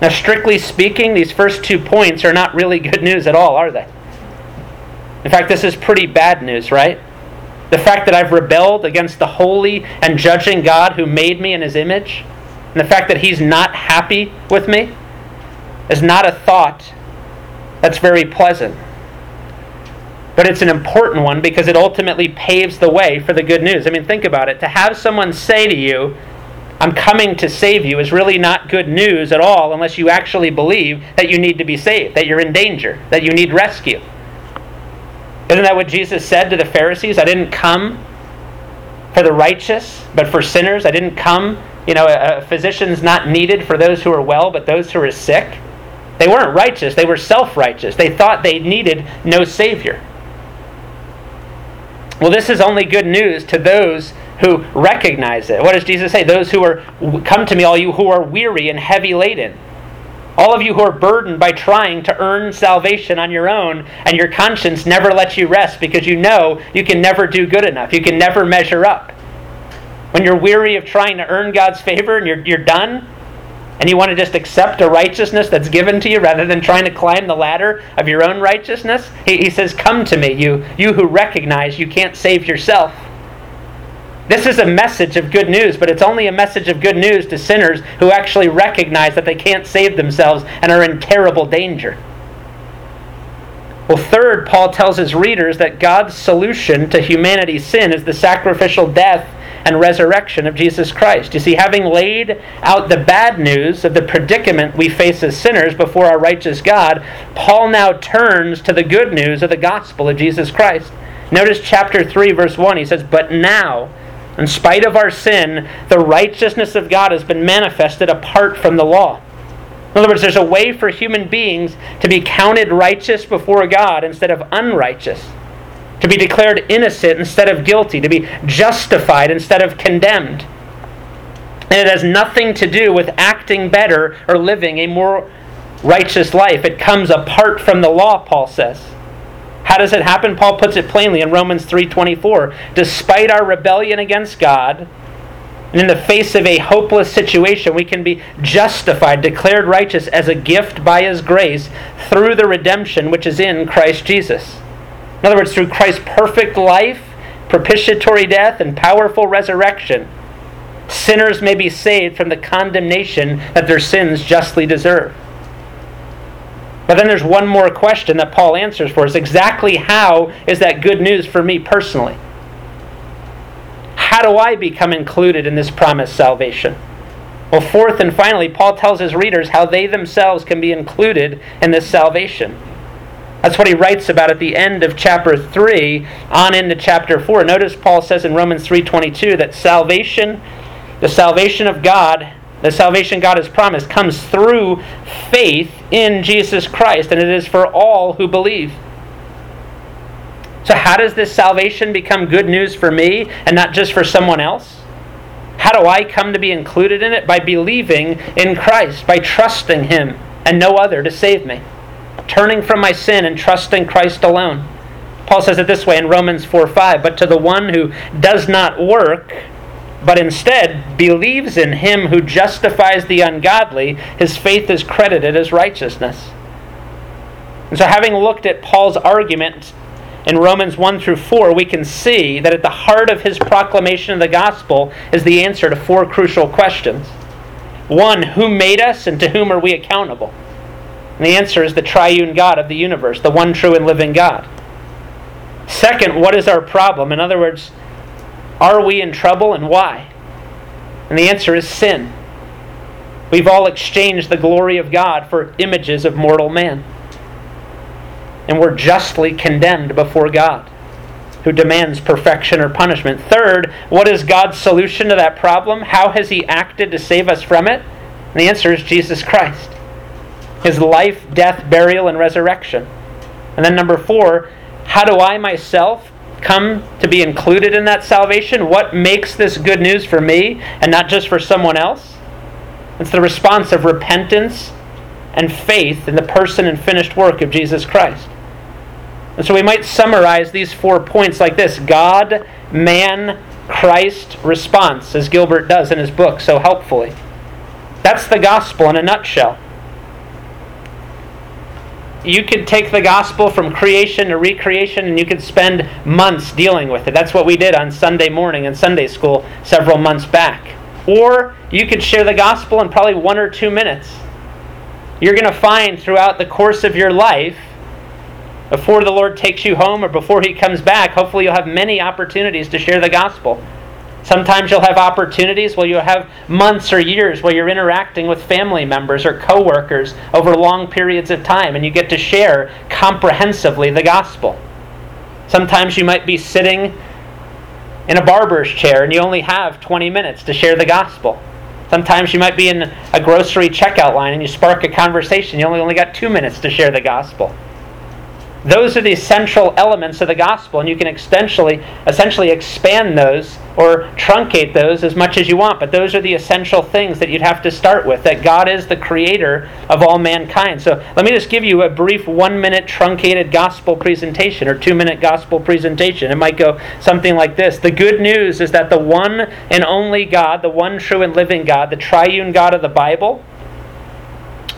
Now, strictly speaking, these first two points are not really good news at all, are they? In fact, this is pretty bad news, right? The fact that I've rebelled against the holy and judging God who made me in his image, and the fact that he's not happy with me, is not a thought that's very pleasant. But it's an important one because it ultimately paves the way for the good news. I mean, think about it. To have someone say to you, I'm coming to save you, is really not good news at all unless you actually believe that you need to be saved, that you're in danger, that you need rescue. Isn't that what Jesus said to the Pharisees? I didn't come for the righteous, but for sinners. I didn't come, you know, a, physician's not needed for those who are well, but those who are sick. They weren't righteous, they were self righteous. They thought they needed no Savior. Well, this is only good news to those who recognize it. What does Jesus say? Those who are, come to me, all you who are weary and heavy laden all of you who are burdened by trying to earn salvation on your own, and your conscience never lets you rest because you know you can never do good enough. You can never measure up. When you're weary of trying to earn God's favor and you're, you're done, and you want to just accept a righteousness that's given to you rather than trying to climb the ladder of your own righteousness, he, he says, Come to me, you, you who recognize you can't save yourself. This is a message of good news, but it's only a message of good news to sinners who actually recognize that they can't save themselves and are in terrible danger. Well, third, Paul tells his readers that God's solution to humanity's sin is the sacrificial death and resurrection of Jesus Christ. You see, having laid out the bad news of the predicament we face as sinners before our righteous God, Paul now turns to the good news of the gospel of Jesus Christ. Notice chapter 3, verse 1. He says, But now, in spite of our sin, the righteousness of God has been manifested apart from the law. In other words, there's a way for human beings to be counted righteous before God instead of unrighteous, to be declared innocent instead of guilty, to be justified instead of condemned. And it has nothing to do with acting better or living a more righteous life. It comes apart from the law, Paul says. How does it happen? Paul puts it plainly in Romans 3:24. Despite our rebellion against God, and in the face of a hopeless situation, we can be justified, declared righteous as a gift by his grace through the redemption which is in Christ Jesus. In other words, through Christ's perfect life, propitiatory death, and powerful resurrection, sinners may be saved from the condemnation that their sins justly deserve. But then there's one more question that Paul answers for us exactly how is that good news for me personally? How do I become included in this promised salvation? Well, fourth and finally, Paul tells his readers how they themselves can be included in this salvation. That's what he writes about at the end of chapter 3 on into chapter 4. Notice Paul says in Romans 3:22 that salvation, the salvation of God, the salvation God has promised comes through faith in Jesus Christ and it is for all who believe. So how does this salvation become good news for me and not just for someone else? How do I come to be included in it? By believing in Christ, by trusting him and no other to save me turning from my sin and trusting Christ alone. Paul says it this way in Romans 4 5 But to the one who does not work, but instead believes in him who justifies the ungodly, his faith is credited as righteousness. And so, having looked at Paul's argument in Romans 1 through 4, we can see that at the heart of his proclamation of the gospel is the answer to four crucial questions. One, who made us and to whom are we accountable? And the answer is the triune God of the universe, the one true and living God. Second, what is our problem? In other words, are we in trouble and why? And the answer is sin. We've all exchanged the glory of God for images of mortal man. And we're justly condemned before God, who demands perfection or punishment. Third, what is God's solution to that problem? How has He acted to save us from it? And the answer is Jesus Christ his life, death, burial, and resurrection. And then number four, how do I myself come to be included in that salvation? What makes this good news for me and not just for someone else? It's the response of repentance and faith in the person and finished work of Jesus Christ. And so we might summarize these four points like this God, man, Christ, response, as Gilbert does in his book so helpfully. That's the gospel in a nutshell you could take the gospel from creation to recreation and you could spend months dealing with it. That's what we did on Sunday morning in Sunday school several months back. Or you could share the gospel in probably one or two minutes. You're going to find throughout the course of your life, before the Lord takes you home or before He comes back, hopefully you'll have many opportunities to share the gospel. Sometimes you'll have opportunities where you'll have months or years where you're interacting with family members or coworkers over long periods of time and you get to share comprehensively the gospel. Sometimes you might be sitting in a barber's chair and you only have 20 minutes to share the gospel. Sometimes you might be in a grocery checkout line and you spark a conversation. You only only got 2 minutes to share the gospel. Those are the essential elements of the gospel, and you can essentially, essentially expand those or truncate those as much as you want. But those are the essential things that you'd have to start with that God is the creator of all mankind. So let me just give you a brief one minute truncated gospel presentation or two minute gospel presentation. It might go something like this The good news is that the one and only God, the one true and living God, the triune God of the Bible,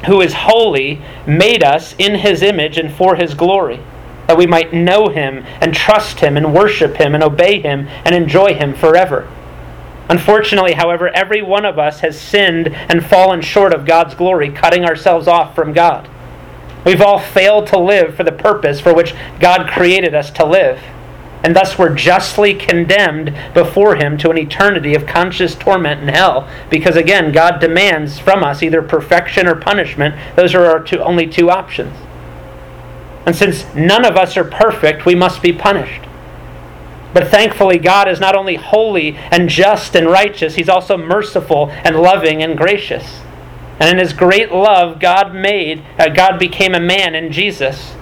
who is holy, made us in his image and for his glory, that we might know him and trust him and worship him and obey him and enjoy him forever. Unfortunately, however, every one of us has sinned and fallen short of God's glory, cutting ourselves off from God. We've all failed to live for the purpose for which God created us to live and thus were justly condemned before him to an eternity of conscious torment in hell. Because again, God demands from us either perfection or punishment. Those are our two, only two options. And since none of us are perfect, we must be punished. But thankfully, God is not only holy and just and righteous, He's also merciful and loving and gracious. And in His great love, God made, uh, God became a man in Jesus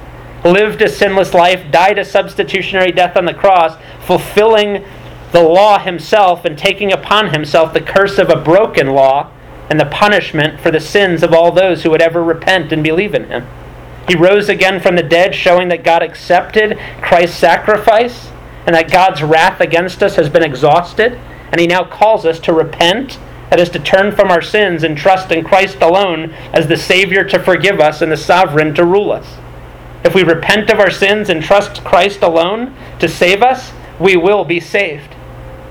lived a sinless life, died a substitutionary death on the cross, fulfilling the law himself and taking upon himself the curse of a broken law and the punishment for the sins of all those who would ever repent and believe in him. He rose again from the dead, showing that God accepted Christ's sacrifice and that God's wrath against us has been exhausted, and he now calls us to repent, that is, to turn from our sins and trust in Christ alone as the Savior to forgive us and the sovereign to rule us. If we repent of our sins and trust Christ alone to save us, we will be saved.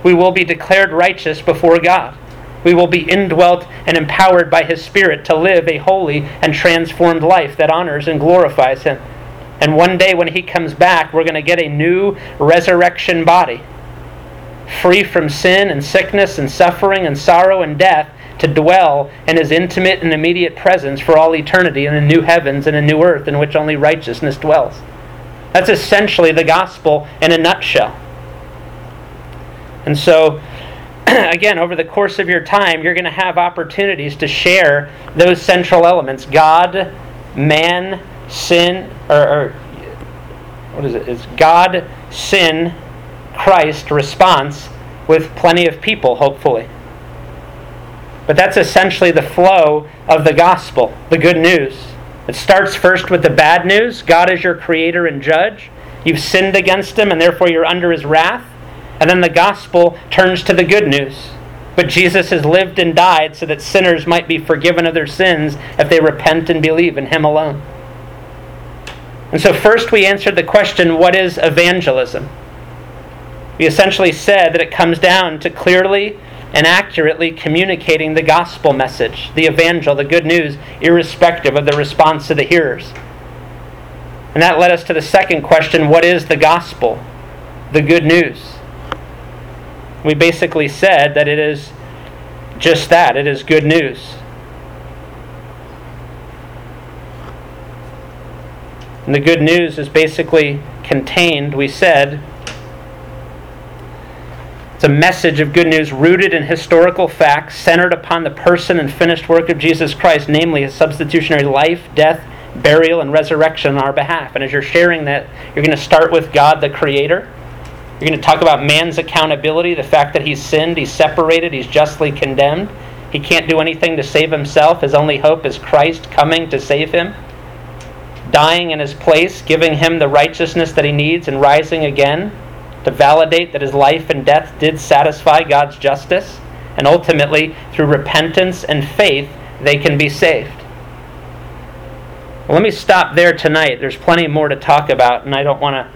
We will be declared righteous before God. We will be indwelt and empowered by His Spirit to live a holy and transformed life that honors and glorifies Him. And one day when He comes back, we're going to get a new resurrection body, free from sin and sickness and suffering and sorrow and death, to dwell in His intimate and immediate presence for all eternity in a new heavens and a new earth in which only righteousness dwells. That's essentially the gospel in a nutshell. And so, again, over the course of your time, you're going to have opportunities to share those central elements God, man, sin, or, or what is it? It's God, sin, Christ response with plenty of people, hopefully. But that's essentially the flow of the gospel, the good news. It starts first with the bad news God is your creator and judge. You've sinned against him, and therefore you're under his wrath. And then the gospel turns to the good news. But Jesus has lived and died so that sinners might be forgiven of their sins if they repent and believe in Him alone. And so, first we answered the question what is evangelism? We essentially said that it comes down to clearly and accurately communicating the gospel message, the evangel, the good news, irrespective of the response of the hearers. And that led us to the second question what is the gospel? The good news we basically said that it is just that it is good news. And the good news is basically contained, we said, it's a message of good news rooted in historical facts, centered upon the person and finished work of Jesus Christ, namely his substitutionary life, death, burial, and resurrection on our behalf. And as you're sharing that, you're going to start with God the Creator you're going to talk about man's accountability, the fact that he's sinned, he's separated, he's justly condemned. He can't do anything to save himself. His only hope is Christ coming to save him, dying in his place, giving him the righteousness that he needs, and rising again to validate that his life and death did satisfy God's justice. And ultimately, through repentance and faith, they can be saved. Well, let me stop there tonight. There's plenty more to talk about, and I don't want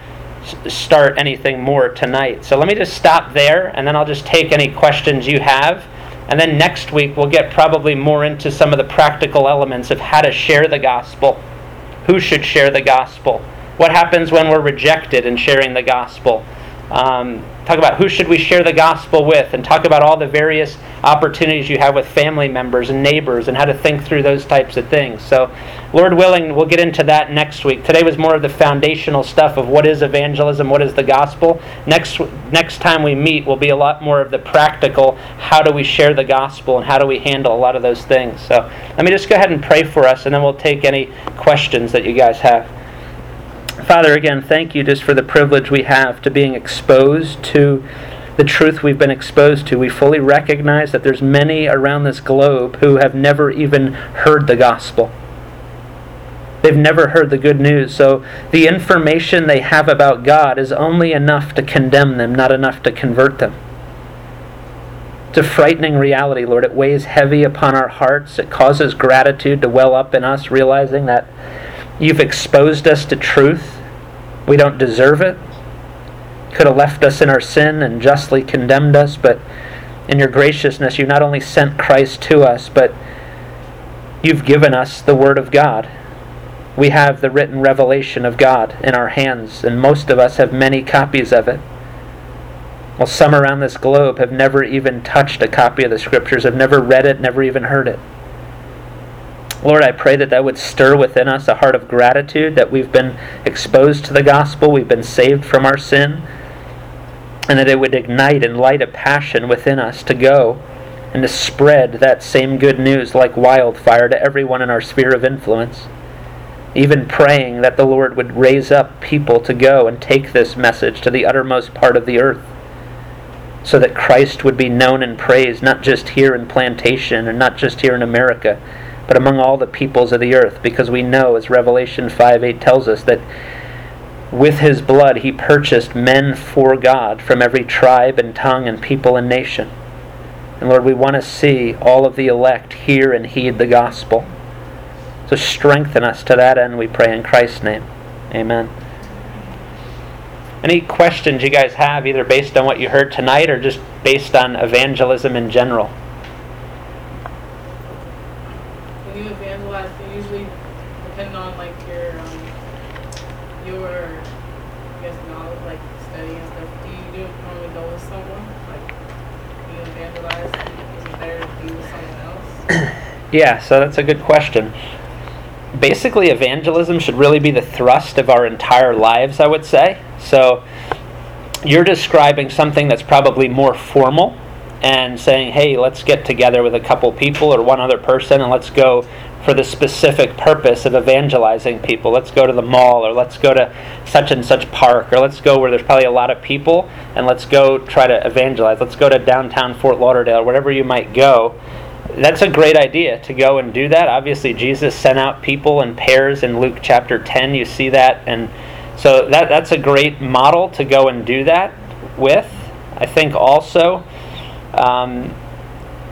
to start anything more tonight. So let me just stop there, and then I'll just take any questions you have. And then next week, we'll get probably more into some of the practical elements of how to share the gospel. Who should share the gospel? What happens when we're rejected in sharing the gospel? Um, talk about who should we share the gospel with and talk about all the various opportunities you have with family members and neighbors and how to think through those types of things. So lord willing we'll get into that next week. Today was more of the foundational stuff of what is evangelism what is the gospel. Next next time we meet will be a lot more of the practical how do we share the gospel and how do we handle a lot of those things. So let me just go ahead and pray for us and then we'll take any questions that you guys have Father, again, thank you just for the privilege we have to being exposed to the truth we've been exposed to. We fully recognize that there's many around this globe who have never even heard the gospel. They've never heard the good news. So the information they have about God is only enough to condemn them, not enough to convert them. It's a frightening reality, Lord. It weighs heavy upon our hearts. It causes gratitude to well up in us, realizing that You've exposed us to truth. We don't deserve it. Could have left us in our sin and justly condemned us, but in your graciousness, you not only sent Christ to us, but you've given us the Word of God. We have the written revelation of God in our hands, and most of us have many copies of it. While some around this globe have never even touched a copy of the Scriptures, have never read it, never even heard it. Lord, I pray that that would stir within us a heart of gratitude that we've been exposed to the gospel, we've been saved from our sin, and that it would ignite and light a passion within us to go and to spread that same good news like wildfire to everyone in our sphere of influence. Even praying that the Lord would raise up people to go and take this message to the uttermost part of the earth. so that Christ would be known and praised, not just here in Plantation and not just here in America, but among all the peoples of the earth, because we know, as Revelation 5 8 tells us, that with his blood he purchased men for God from every tribe and tongue and people and nation. And Lord, we want to see all of the elect hear and heed the gospel. So strengthen us to that end, we pray in Christ's name. Amen. Any questions you guys have, either based on what you heard tonight or just based on evangelism in general? When you evangelize, you usually depend on like your um, your I guess knowledge, like study and stuff. Do you do normally go with someone? Like when you evangelize, is it better to be with someone else? Yeah, so that's a good question. Basically, evangelism should really be the thrust of our entire lives, I would say. So you're describing something that's probably more formal and saying, hey, let's get together with a couple people or one other person and let's go for the specific purpose of evangelizing people. Let's go to the mall or let's go to such and such park or let's go where there's probably a lot of people and let's go try to evangelize. Let's go to downtown Fort Lauderdale, wherever you might go. That's a great idea to go and do that. Obviously, Jesus sent out people in pairs in Luke chapter 10. You see that and so that that's a great model to go and do that with. I think also um,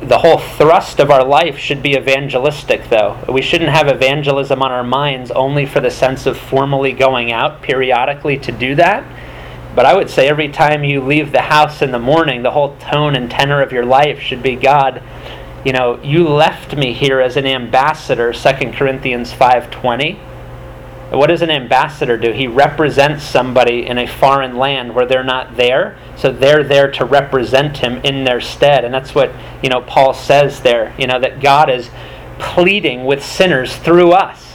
the whole thrust of our life should be evangelistic, though. We shouldn't have evangelism on our minds only for the sense of formally going out periodically to do that. But I would say every time you leave the house in the morning, the whole tone and tenor of your life should be God, you know, you left me here as an ambassador, 2 Corinthians 5:20 what does an ambassador do? He represents somebody in a foreign land where they're not there, so they're there to represent him in their stead. And that's what, you know, Paul says there, you know, that God is pleading with sinners through us.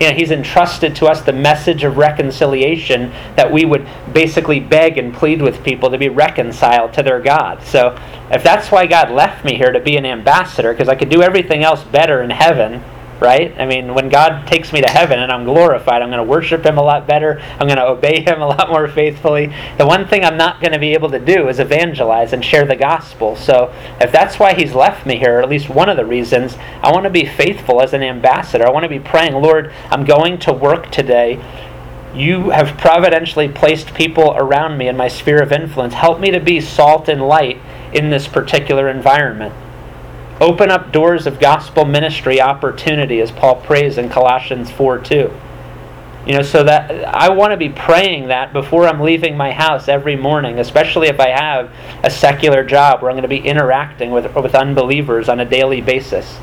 You know, he's entrusted to us the message of reconciliation that we would basically beg and plead with people to be reconciled to their God. So, if that's why God left me here to be an ambassador, because I could do everything else better in heaven, right? I mean, when God takes me to heaven and I'm glorified, I'm going to worship Him a lot better. I'm going to obey Him a lot more faithfully. The one thing I'm not going to be able to do is evangelize and share the gospel. So, if that's why He's left me here, or at least one of the reasons, I want to be faithful as an ambassador. I want to be praying, Lord, I'm going to work today. You have providentially placed people around me in my sphere of influence. Help me to be salt and light in this particular environment. Open up doors of gospel ministry opportunity, as Paul prays in Colossians 4 2. You know, so that I want to be praying that before I'm leaving my house every morning, especially if I have a secular job where I'm going to be interacting with, with unbelievers on a daily basis.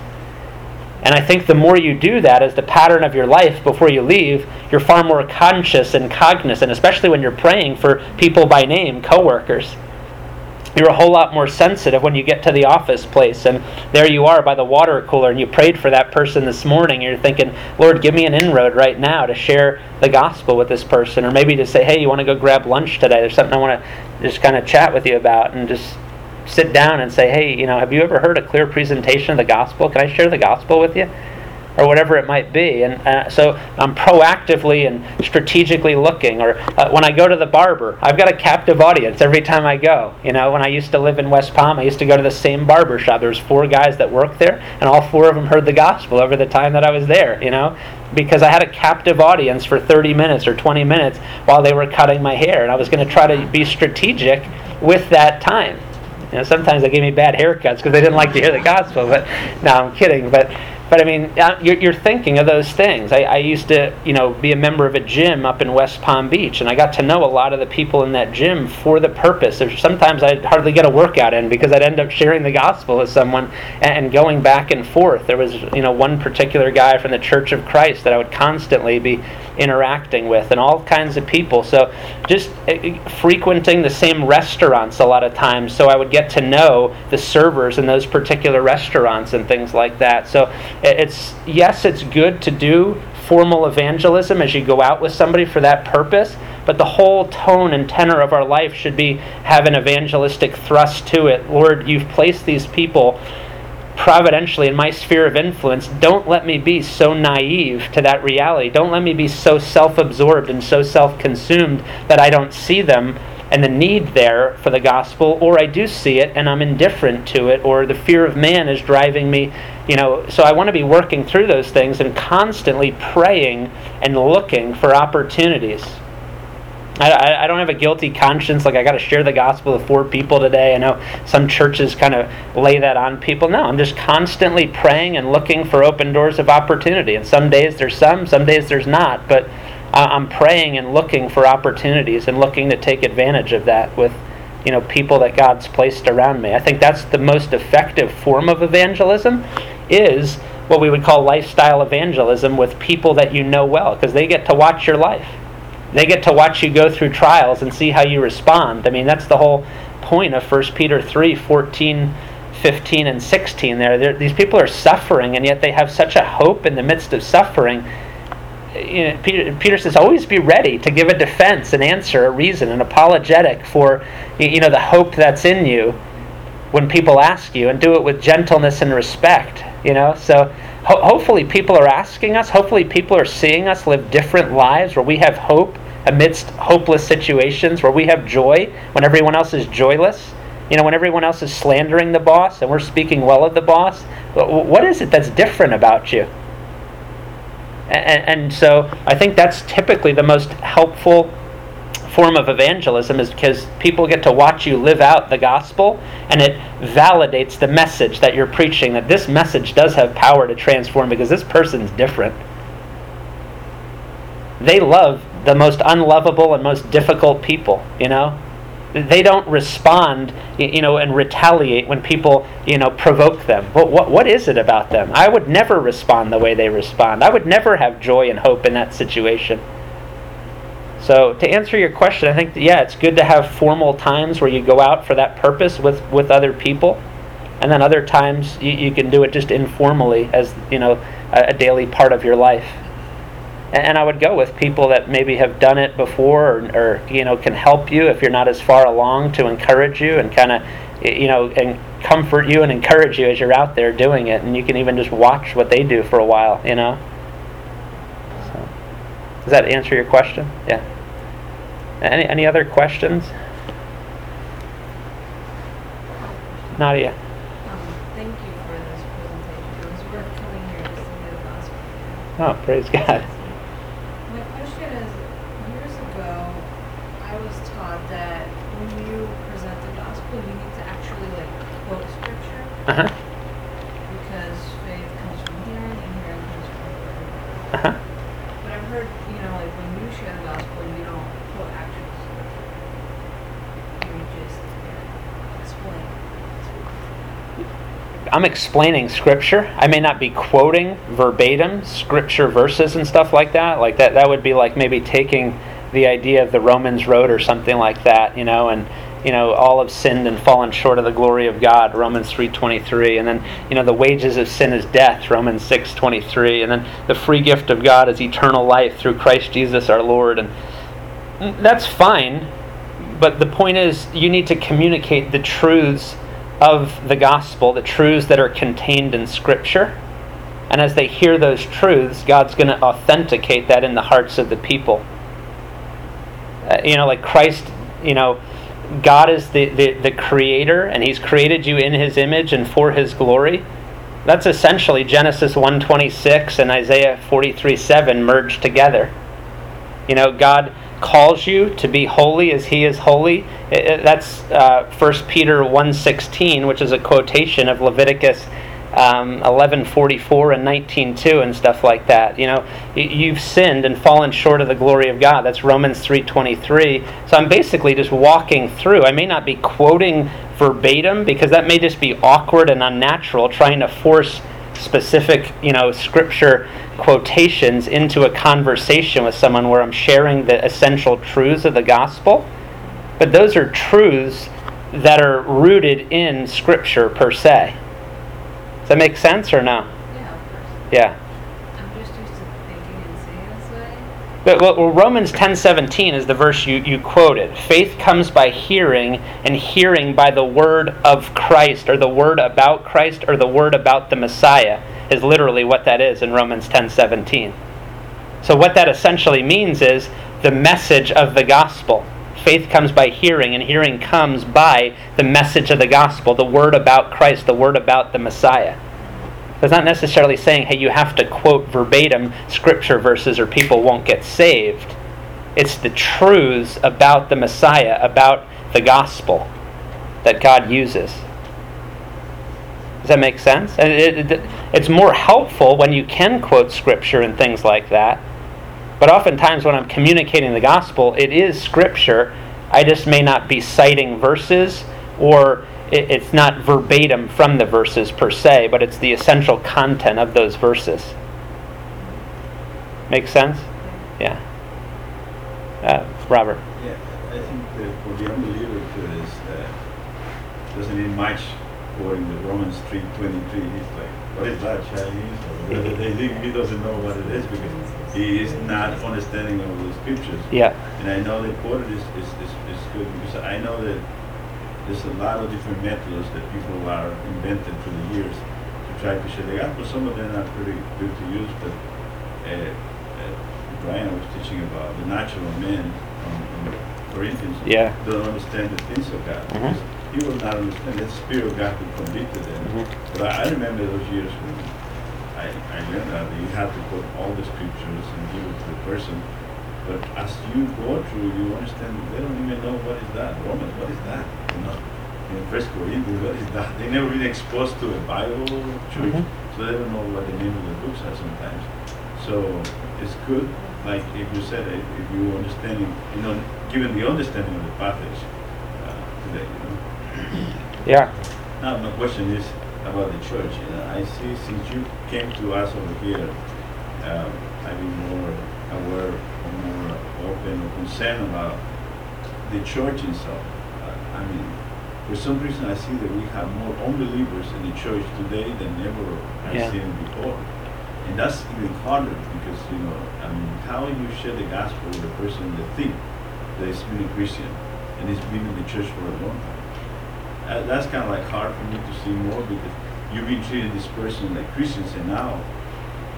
And I think the more you do that as the pattern of your life before you leave, you're far more conscious and cognizant, especially when you're praying for people by name, coworkers you're a whole lot more sensitive when you get to the office place and there you are by the water cooler and you prayed for that person this morning. You're thinking lord give me an inroad right now to share the gospel with this person or maybe to say hey you want to go grab lunch today? There's something i want to just kind of chat with you about and just sit down and say hey you know have you ever heard a clear presentation of the gospel? Can i share the gospel with you or whatever it might be. And uh, so I'm proactively and strategically looking. Or uh, when I go to the barber, I've got a captive audience every time I go. You know, when I used to live in West Palm, I used to go to the same barber shop. There was four guys that worked there, and all four of them heard the gospel over the time that I was there. You know, because I had a captive audience for 30 minutes or 20 minutes while they were cutting my hair, and I was going to try to be strategic with that time. You know, sometimes they gave me bad haircuts because they didn't like to hear the gospel. But no, I'm kidding. But but I mean, uh, you're, you're thinking of those things. I, I, used to, you know, be a member of a gym up in West Palm Beach, and I got to know a lot of the people in that gym for the purpose. Of, sometimes I'd hardly get a workout in because I'd end up sharing the gospel with someone and, and going back and forth. There was, you know, one particular guy from the Church of Christ that I would constantly be interacting with, and all kinds of people. So just uh, frequenting the same restaurants a lot of times, so I would get to know the servers in those particular restaurants and things like that. So it's yes, it's good to do formal evangelism as you go out with somebody for that purpose, but the whole tone and tenor of our life should be have an evangelistic thrust to it. Lord, you've placed these people providentially in my sphere of influence. Don't let me be so naive to that reality. Don't let me be so self absorbed and so self consumed that I don't see them and the need there for the gospel, or I do see it and I'm indifferent to it, or the fear of man is driving me, you know. So I want to be working through those things and constantly praying and looking for opportunities. I, I don't have a guilty conscience like I got to share the gospel with four people today. I know some churches kind of lay that on people. No, I'm just constantly praying and looking for open doors of opportunity. And some days there's some, some days there's not. But I'm praying and looking for opportunities and looking to take advantage of that with you know people that God's placed around me. I think that's the most effective form of evangelism is what we would call lifestyle evangelism with people that you know well because they get to watch your life. They get to watch you go through trials and see how you respond. I mean, that's the whole point of 1 Peter 3 14, 15, and 16 there. They're, these people are suffering, and yet they have such a hope in the midst of suffering. You know, Peter, Peter says, always be ready to give a defense, an answer, a reason, an apologetic for you know the hope that's in you when people ask you, and do it with gentleness and respect. You know, so ho- hopefully people are asking us. Hopefully people are seeing us live different lives where we have hope amidst hopeless situations where we have joy when everyone else is joyless. You know, when everyone else is slandering the boss and we're speaking well of the boss, what is it that's different about you? And, and so I think that's typically the most helpful form of evangelism is because people get to watch you live out the gospel and it validates the message that you're preaching that this message does have power to transform because this person's different. They love the most unlovable and most difficult people, you know? They don't respond, you know, and retaliate when people, you know, provoke them. What, what, what is it about them? I would never respond the way they respond. I would never have joy and hope in that situation. So to answer your question, I think yeah, it's good to have formal times where you go out for that purpose with with other people, and then other times you, you can do it just informally as you know a, a daily part of your life and I would go with people that maybe have done it before or, or, you know can help you if you're not as far along to encourage you and kind of you know and comfort you and encourage you as you're out there doing it. And you can even just watch what they do for a while you know? So, does that answer your question? Yeah. Any any other questions? Nadia. Um, thank you for this presentation. It was worth coming here to see the gospel. oh praise God Uh huh. Because faith comes from hearing, and hearing comes from the word. Uh huh. But I've heard, you know, like when you share the gospel, you don't quote actual scripture. You just explain. I'm explaining scripture. I may not be quoting verbatim scripture verses and stuff like that. Like that, that would be like maybe taking the idea of the Romans road or something like that, you know, and you know all have sinned and fallen short of the glory of God Romans 3:23 and then you know the wages of sin is death Romans 6:23 and then the free gift of God is eternal life through Christ Jesus our Lord. And that's fine but the point is you need to communicate the truths of the gospel the truths that are contained in scripture. And as they hear those truths God's going to authenticate that in the hearts of the people. Uh, you know like Christ you know God is the, the, the creator and he's created you in his image and for his glory. That's essentially Genesis 126 and Isaiah 43 7 merged together. You know, God calls you to be holy as he is holy. That's uh, 1 Peter 1.16, which is a quotation of Leviticus um, 11:44 and 19:2 and stuff like that. You know, you've sinned and fallen short of the glory of God. That's Romans 3:23. So I'm basically just walking through. I may not be quoting verbatim because that may just be awkward and unnatural trying to force specific, you know, scripture quotations into a conversation with someone where I'm sharing the essential truths of the gospel. But those are truths that are rooted in scripture per se. Does that make sense or no? Yeah, of course. Yeah. I'm just used to thinking and saying this way. But well, Romans 10:17 is the verse you, you quoted. Faith comes by hearing, and hearing by the word of Christ, or the word about Christ, or the word about the Messiah, is literally what that is in Romans 10:17. So what that essentially means is the message of the gospel. Faith comes by hearing, and hearing comes by the message of the gospel, the word about Christ, the word about the Messiah. It's not necessarily saying, hey, you have to quote verbatim scripture verses or people won't get saved. It's the truths about the Messiah, about the gospel that God uses. Does that make sense? It, it, it's more helpful when you can quote scripture and things like that. But oftentimes, when I'm communicating the gospel, it is scripture. I just may not be citing verses, or it, it's not verbatim from the verses per se, but it's the essential content of those verses. Make sense? Yeah. Uh, Robert. Yeah, I think that for the unbeliever is uh, doesn't mean much quoting the Romans three twenty three. He's like, what is that Chinese? He doesn't know what it is because he is not understanding of the scriptures. Yeah. And I know that quoted is, is, is, is good because I know that there's a lot of different methods that people are invented through the years to try to share the gospel. Some of them are pretty good to use, but uh, uh, Brian was teaching about the natural man on, on Corinthians Yeah. don't understand the things of God. Mhm. because He will not understand the Spirit of God who convicted them. Mhm. But I, I remember those years when I, I learned that you have to put all the scriptures and give it to the person. But as you go through, you understand they don't even know what is that. Romans, what is that? You know, in First Corinthians, what is that? They never been exposed to a Bible church, Mhm. so they don't know what the name of the books are sometimes. So it's good, like if you said, if, if you understanding, you know, given the understanding of the passage uh, today, you know. Yeah. Now my question is about the church. Know, I see since you came to us over here, um, I've been more aware, or more open, or concerned about the church itself. Uh, I mean, for some reason, I see that we have more unbelievers in the church today than ever I've Yeah. seen before. And that's even harder because, you know, I mean, how you share the gospel with a person that think that he's been a Christian and he's been in the church for a long time. Uh, that's kind of like hard for me to see more because you've been treating this person like Christians and now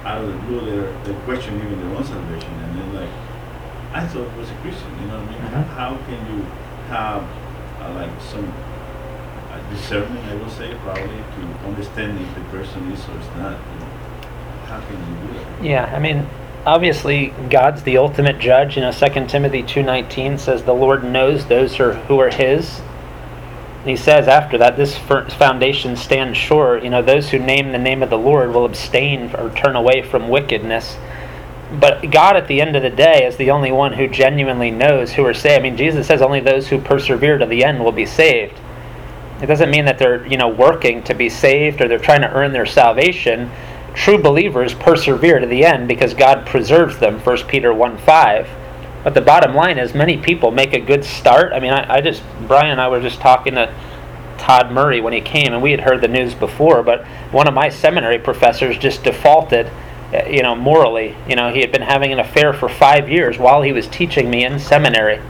out of the blue they're, questioning even their own salvation and then like I thought it was a Christian, you know what I mean? Mhm. How can you have uh, like some uh, discernment, I will say, probably to understand if the person is or is not? You know? How can you do that? Yeah, I mean, obviously God's the ultimate judge. You know, 2 Timothy 2:19 says the Lord knows those who are his. And he says after that this foundation stands sure, you know, those who name the name of the Lord will abstain or turn away from wickedness. But God at the end of the day is the only one who genuinely knows who are saved. I mean, Jesus says only those who persevere to the end will be saved. It doesn't mean that they're, you know, working to be saved or they're trying to earn their salvation. True believers persevere to the end because God preserves them, 1 Peter 1 5. But the bottom line is, many people make a good start. I mean, I, I just, Brian and I were just talking to Todd Murray when he came, and we had heard the news before, but one of my seminary professors just defaulted, uh, you know, morally. You know, he had been having an affair for five years while he was teaching me in seminary.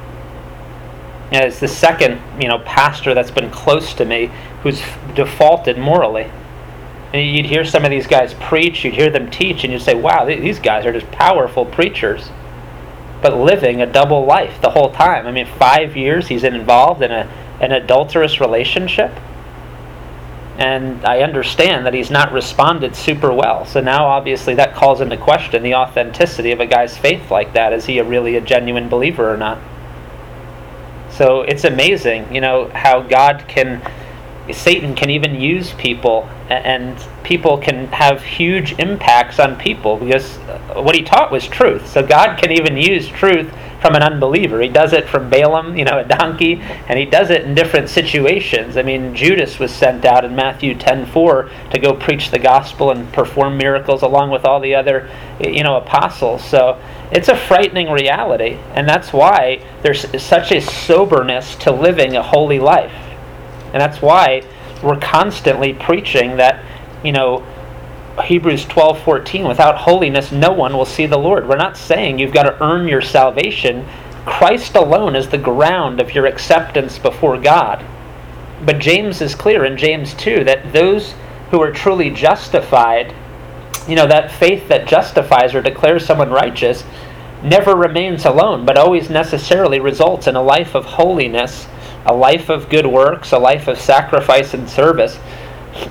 And it's the second, you know, pastor that's been close to me who's defaulted morally. And you'd hear some of these guys preach, you'd hear them teach, and you'd say, wow, these guys are just powerful preachers. But living a double life the whole time. I mean, five years he's involved in a, an adulterous relationship. And I understand that he's not responded super well. So now, obviously, that calls into question the authenticity of a guy's faith like that. Is he a really a genuine believer or not? So it's amazing, you know, how God can, Satan can even use people, and people can have huge impacts on people because uh, what he taught was truth. So God can even use truth from an unbeliever. He does it from Balaam, you know, a donkey, and he does it in different situations. I mean, Judas was sent out in Matthew 10:4 to go preach the gospel and perform miracles along with all the other, you know, apostles. So it's a frightening reality, and that's why there's such a soberness to living a holy life. And that's why we're constantly preaching that, you know, Hebrews 12:14 without holiness no one will see the Lord. We're not saying you've got to earn your salvation. Christ alone is the ground of your acceptance before God. But James is clear in James 2 that those who are truly justified, you know, that faith that justifies or declares someone righteous, never remains alone, but always necessarily results in a life of holiness, a life of good works, a life of sacrifice and service.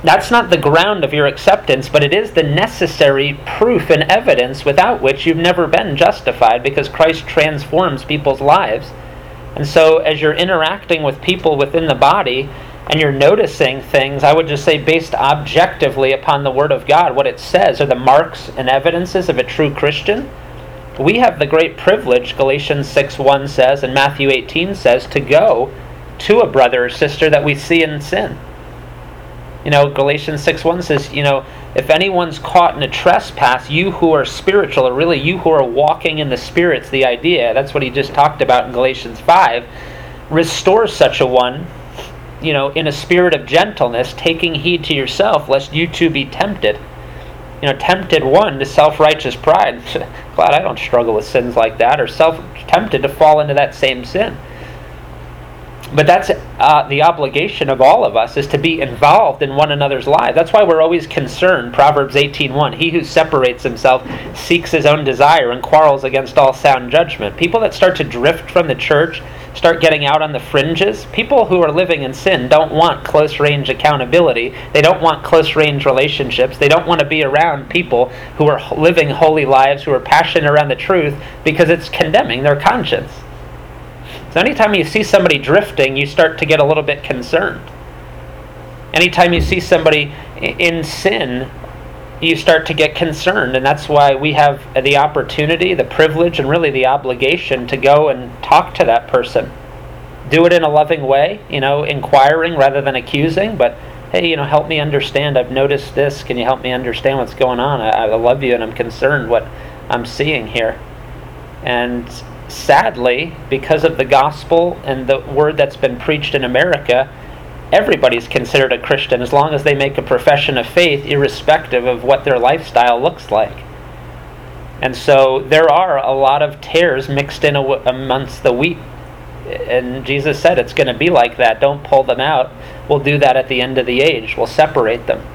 That's not the ground of your acceptance, but it is the necessary proof and evidence without which you've never been justified because Christ transforms people's lives. And so, as you're interacting with people within the body and you're noticing things, I would just say, based objectively upon the Word of God, what it says are the marks and evidences of a true Christian. We have the great privilege, Galatians 6 1 says, and Matthew 18 says, to go to a brother or sister that we see in sin. You know, Galatians 6 1 says, you know, if anyone's caught in a trespass, you who are spiritual, or really you who are walking in the Spirit's the idea. That's what he just talked about in Galatians 5. Restore such a one, you know, in a spirit of gentleness, taking heed to yourself, lest you too be tempted. You know, tempted one to self righteous pride. Glad I don't struggle with sins like that, or self tempted to fall into that same sin but that's uh, the obligation of all of us is to be involved in one another's lives. That's why we're always concerned proverbs 18.1 he who separates himself seeks his own desire and quarrels against all sound judgment. People that start to drift from the church start getting out on the fringes people who are living in sin don't want close range accountability. They don't want close range relationships. They don't want to be around people who are living holy lives who are passionate around the truth because it's condemning their conscience so anytime you see somebody drifting, you start to get a little bit concerned. Anytime you see somebody in sin, you start to get concerned. And that's why we have the opportunity, the privilege, and really the obligation to go and talk to that person. Do it in a loving way, you know, inquiring rather than accusing, but hey, you know, help me understand. I've noticed this. Can you help me understand what's going on? I, I love you and I'm concerned what I'm seeing here. And sadly, because of the gospel and the word that's been preached in America, everybody's considered a Christian as long as they make a profession of faith, irrespective of what their lifestyle looks like. And so there are a lot of tares mixed in amongst the wheat. And Jesus said it's going to be like that. Don't pull them out. We'll do that at the end of the age, we'll separate them.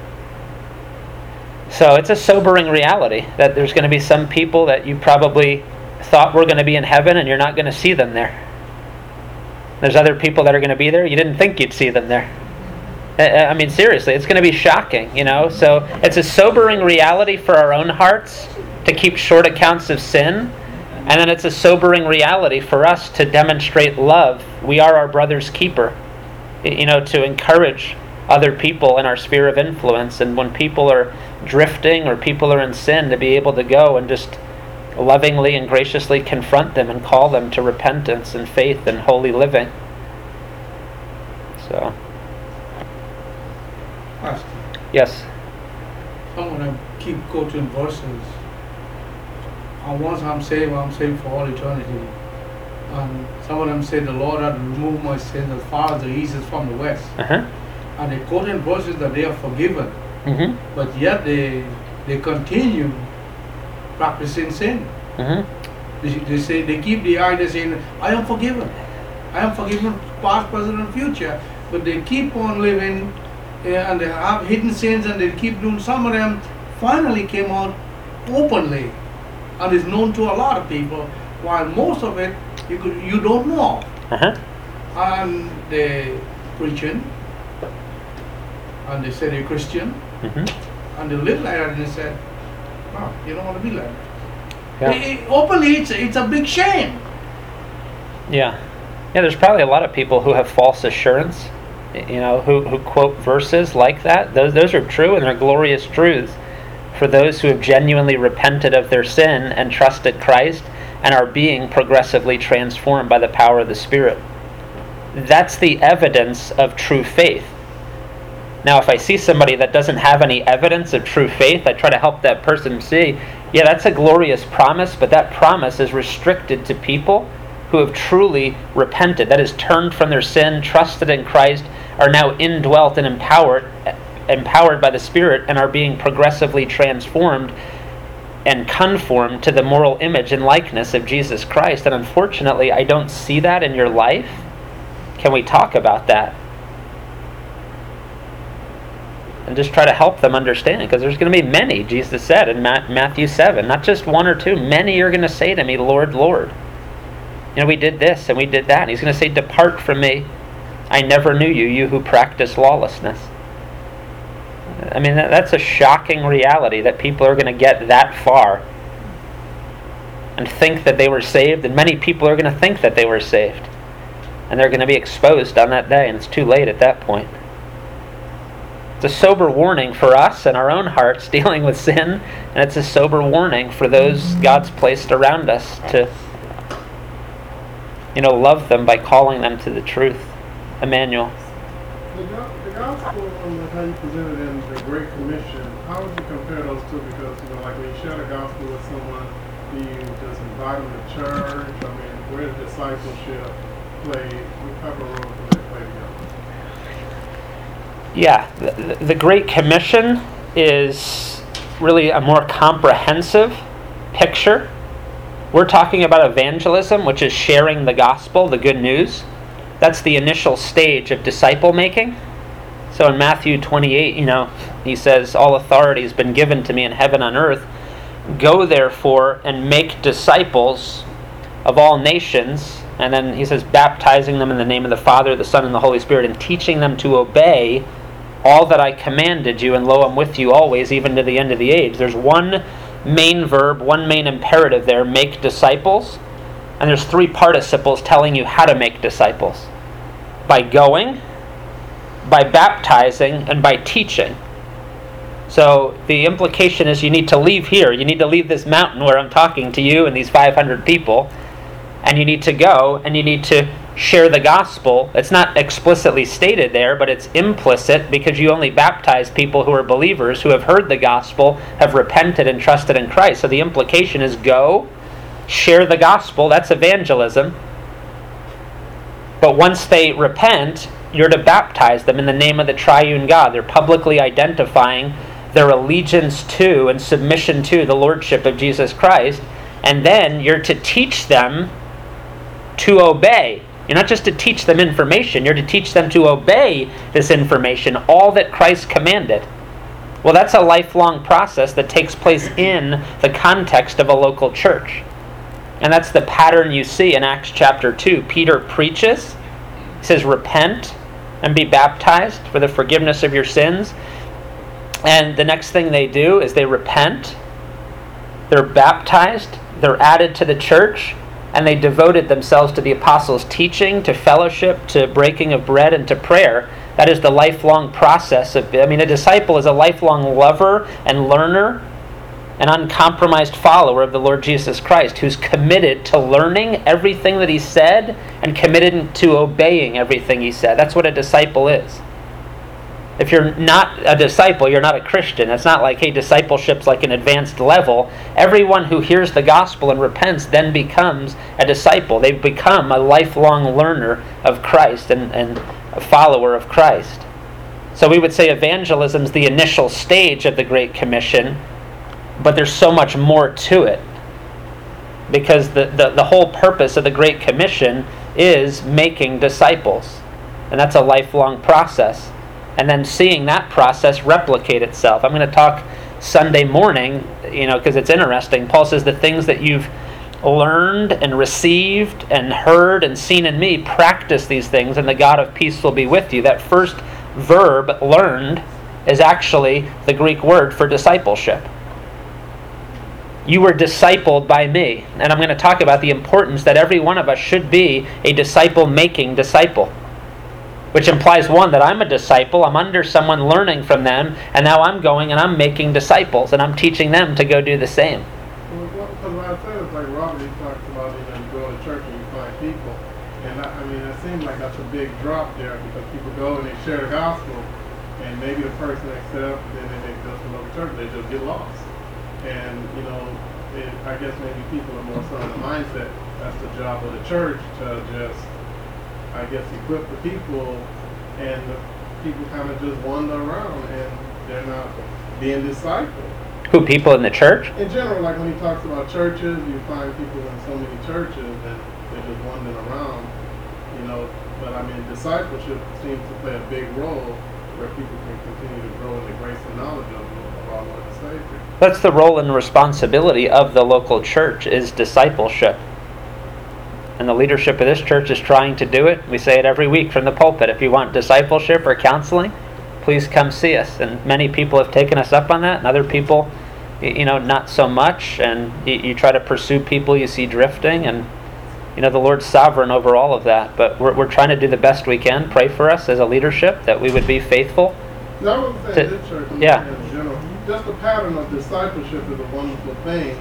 So it's a sobering reality that there's going to be some people that you probably thought we were going to be in heaven and you're not going to see them there. There's other people that are going to be there. You didn't think you'd see them there. I mean, seriously, it's going to be shocking, you know? So it's a sobering reality for our own hearts to keep short accounts of sin. And then it's a sobering reality for us to demonstrate love. We are our brother's keeper, you know, to encourage other people in our sphere of influence. And when people are drifting or people are in sin, to be able to go and just lovingly and graciously confront them and call them to repentance and faith and holy living. So. Pastor, Yes. I'm gonna keep quoting verses. And once I'm saved, I'm saved for all eternity. And some of them say the Lord had removed my sins as far as the east is from the west. Uh huh. And they quote in verses that they are forgiven, Mhm. but yet they they continue practicing sin. Mhm. They, they say they keep the idea saying, "I am forgiven, I am forgiven, past, present, and future," but they keep on living, uh, and they have hidden sins, and they keep doing. Some of them finally came out openly, and is known to a lot of people, while most of it you could you don't know. Uh huh. And they preaching, and they say they're Christian, Mhm. and they live like that, and they said, "No, you don't want to be like that." Yeah. I- I- openly, it's, it's a big shame. Yeah. Yeah, there's probably a lot of people who have false assurance, you know, who, who quote verses like that. Those, those are true and they're glorious truths for those who have genuinely repented of their sin and trusted Christ and are being progressively transformed by the power of the Spirit. That's the evidence of true faith. Now, if I see somebody that doesn't have any evidence of true faith, I try to help that person see, yeah, that's a glorious promise, but that promise is restricted to people who have truly repented, that is, turned from their sin, trusted in Christ, are now indwelt and empowered, empowered by the Spirit, and are being progressively transformed and conformed to the moral image and likeness of Jesus Christ. And unfortunately, I don't see that in your life. Can we talk about that? And just try to help them understand because there's going to be many, Jesus said in Ma- Matthew 7, not just one or two. Many are going to say to me, Lord, Lord. You know, we did this and we did that. And he's going to say, Depart from me. I never knew you, you who practice lawlessness. I mean, that, that's a shocking reality that people are going to get that far and think that they were saved, and many people are going to think that they were saved. And they're going to be exposed on that day, and it's too late at that point. It's a sober warning for us and our own hearts dealing with sin, and it's a sober warning for those God's placed around us to, you know, love them by calling them to the truth. Emmanuel. The, gospel and how you presented in the Great Commission, how would you compare those two? Because, you know, like when you share the gospel with someone, do you just invite them to church? I mean, where does discipleship play, what type of role do they play together? Yeah, the, the Great Commission is really a more comprehensive picture. We're talking about evangelism, which is sharing the gospel, the good news. That's the initial stage of disciple making. So in Matthew 28, you know, he says, All authority has been given to me in heaven and earth. Go therefore and make disciples of all nations. And then he says, baptizing them in the name of the Father, the Son, and the Holy Spirit, and teaching them to obey all that I commanded you, and lo, I'm with you always, even to the end of the age. There's one main verb, one main imperative there make disciples. And there's three participles telling you how to make disciples by going, by baptizing, and by teaching. So the implication is you need to leave here. You need to leave this mountain where I'm talking to you and these 500 people, and you need to go and you need to share the gospel. It's not explicitly stated there, but it's implicit because you only baptize people who are believers who have heard the gospel, have repented, and trusted in Christ. So the implication is go, share the gospel. That's evangelism. But once they repent, you're to baptize them in the name of the triune God. They're publicly identifying their allegiance to and submission to the Lordship of Jesus Christ. And then you're to teach them to obey. You're not just to teach them information, you're to teach them to obey this information, all that Christ commanded. Well, that's a lifelong process that takes place in the context of a local church. And that's the pattern you see in Acts chapter 2. Peter preaches, he says, Repent and be baptized for the forgiveness of your sins. And the next thing they do is they repent, they're baptized, they're added to the church, and they devoted themselves to the apostles' teaching, to fellowship, to breaking of bread, and to prayer. That is the lifelong process of. I mean, a disciple is a lifelong lover and learner, an uncompromised follower of the Lord Jesus Christ, who's committed to learning everything that he said and committed to obeying everything he said. That's what a disciple is. If you're not a disciple, you're not a Christian. It's not like, hey, discipleship's like an advanced level. Everyone who hears the gospel and repents then becomes a disciple. They've become a lifelong learner of Christ and, and a follower of Christ. So we would say evangelism is the initial stage of the Great Commission, but there's so much more to it. Because the, the, the whole purpose of the Great Commission is making disciples. And that's a lifelong process and then seeing that process replicate itself. I'm going to talk Sunday morning, you know, because it's interesting. Paul says the things that you've learned and received and heard and seen in me, practice these things, and the God of peace will be with you. That first verb, learned, is actually the Greek word for discipleship. You were discipled by me. And I'm going to talk about the importance that every one of us should be a disciple making disciple which implies one that I'm a disciple, I'm under someone learning from them, and now I'm going and I'm making disciples and I'm teaching them to go do the same. Well, because what I said is like Robert, he talks about, you know, you go to church and you find people. And I, I mean, it seems like that's a big drop there because people go and they share the gospel, and maybe the person accepts, then they go to another church, they just get lost. And, you know, it, I guess maybe people are more so in the mindset that's the job of the church to just, I guess, equip the people, and the people kind of just wander around and they're not being discipled. Who people in the church? In general, like when he talks about churches, you find people in so many churches and they're just wandering around, you know. But I mean, discipleship seems to play a big role where people can continue to grow in the grace and knowledge of, of our Lord and Savior. That's the role and responsibility of the local church is discipleship. And the leadership of this church is trying to do it. We say it every week from the pulpit. If you want discipleship or counseling, please come see us. And many people have taken us up on that, and other people, you know, not so much. And you, you try to pursue people you see drifting, and you know, the Lord's sovereign over all of that. But we're, we're trying to do the best we can. Pray for us as a leadership that we would be faithful. No, I wasn't To- this church, yeah. in general. Just the pattern of discipleship is a wonderful thing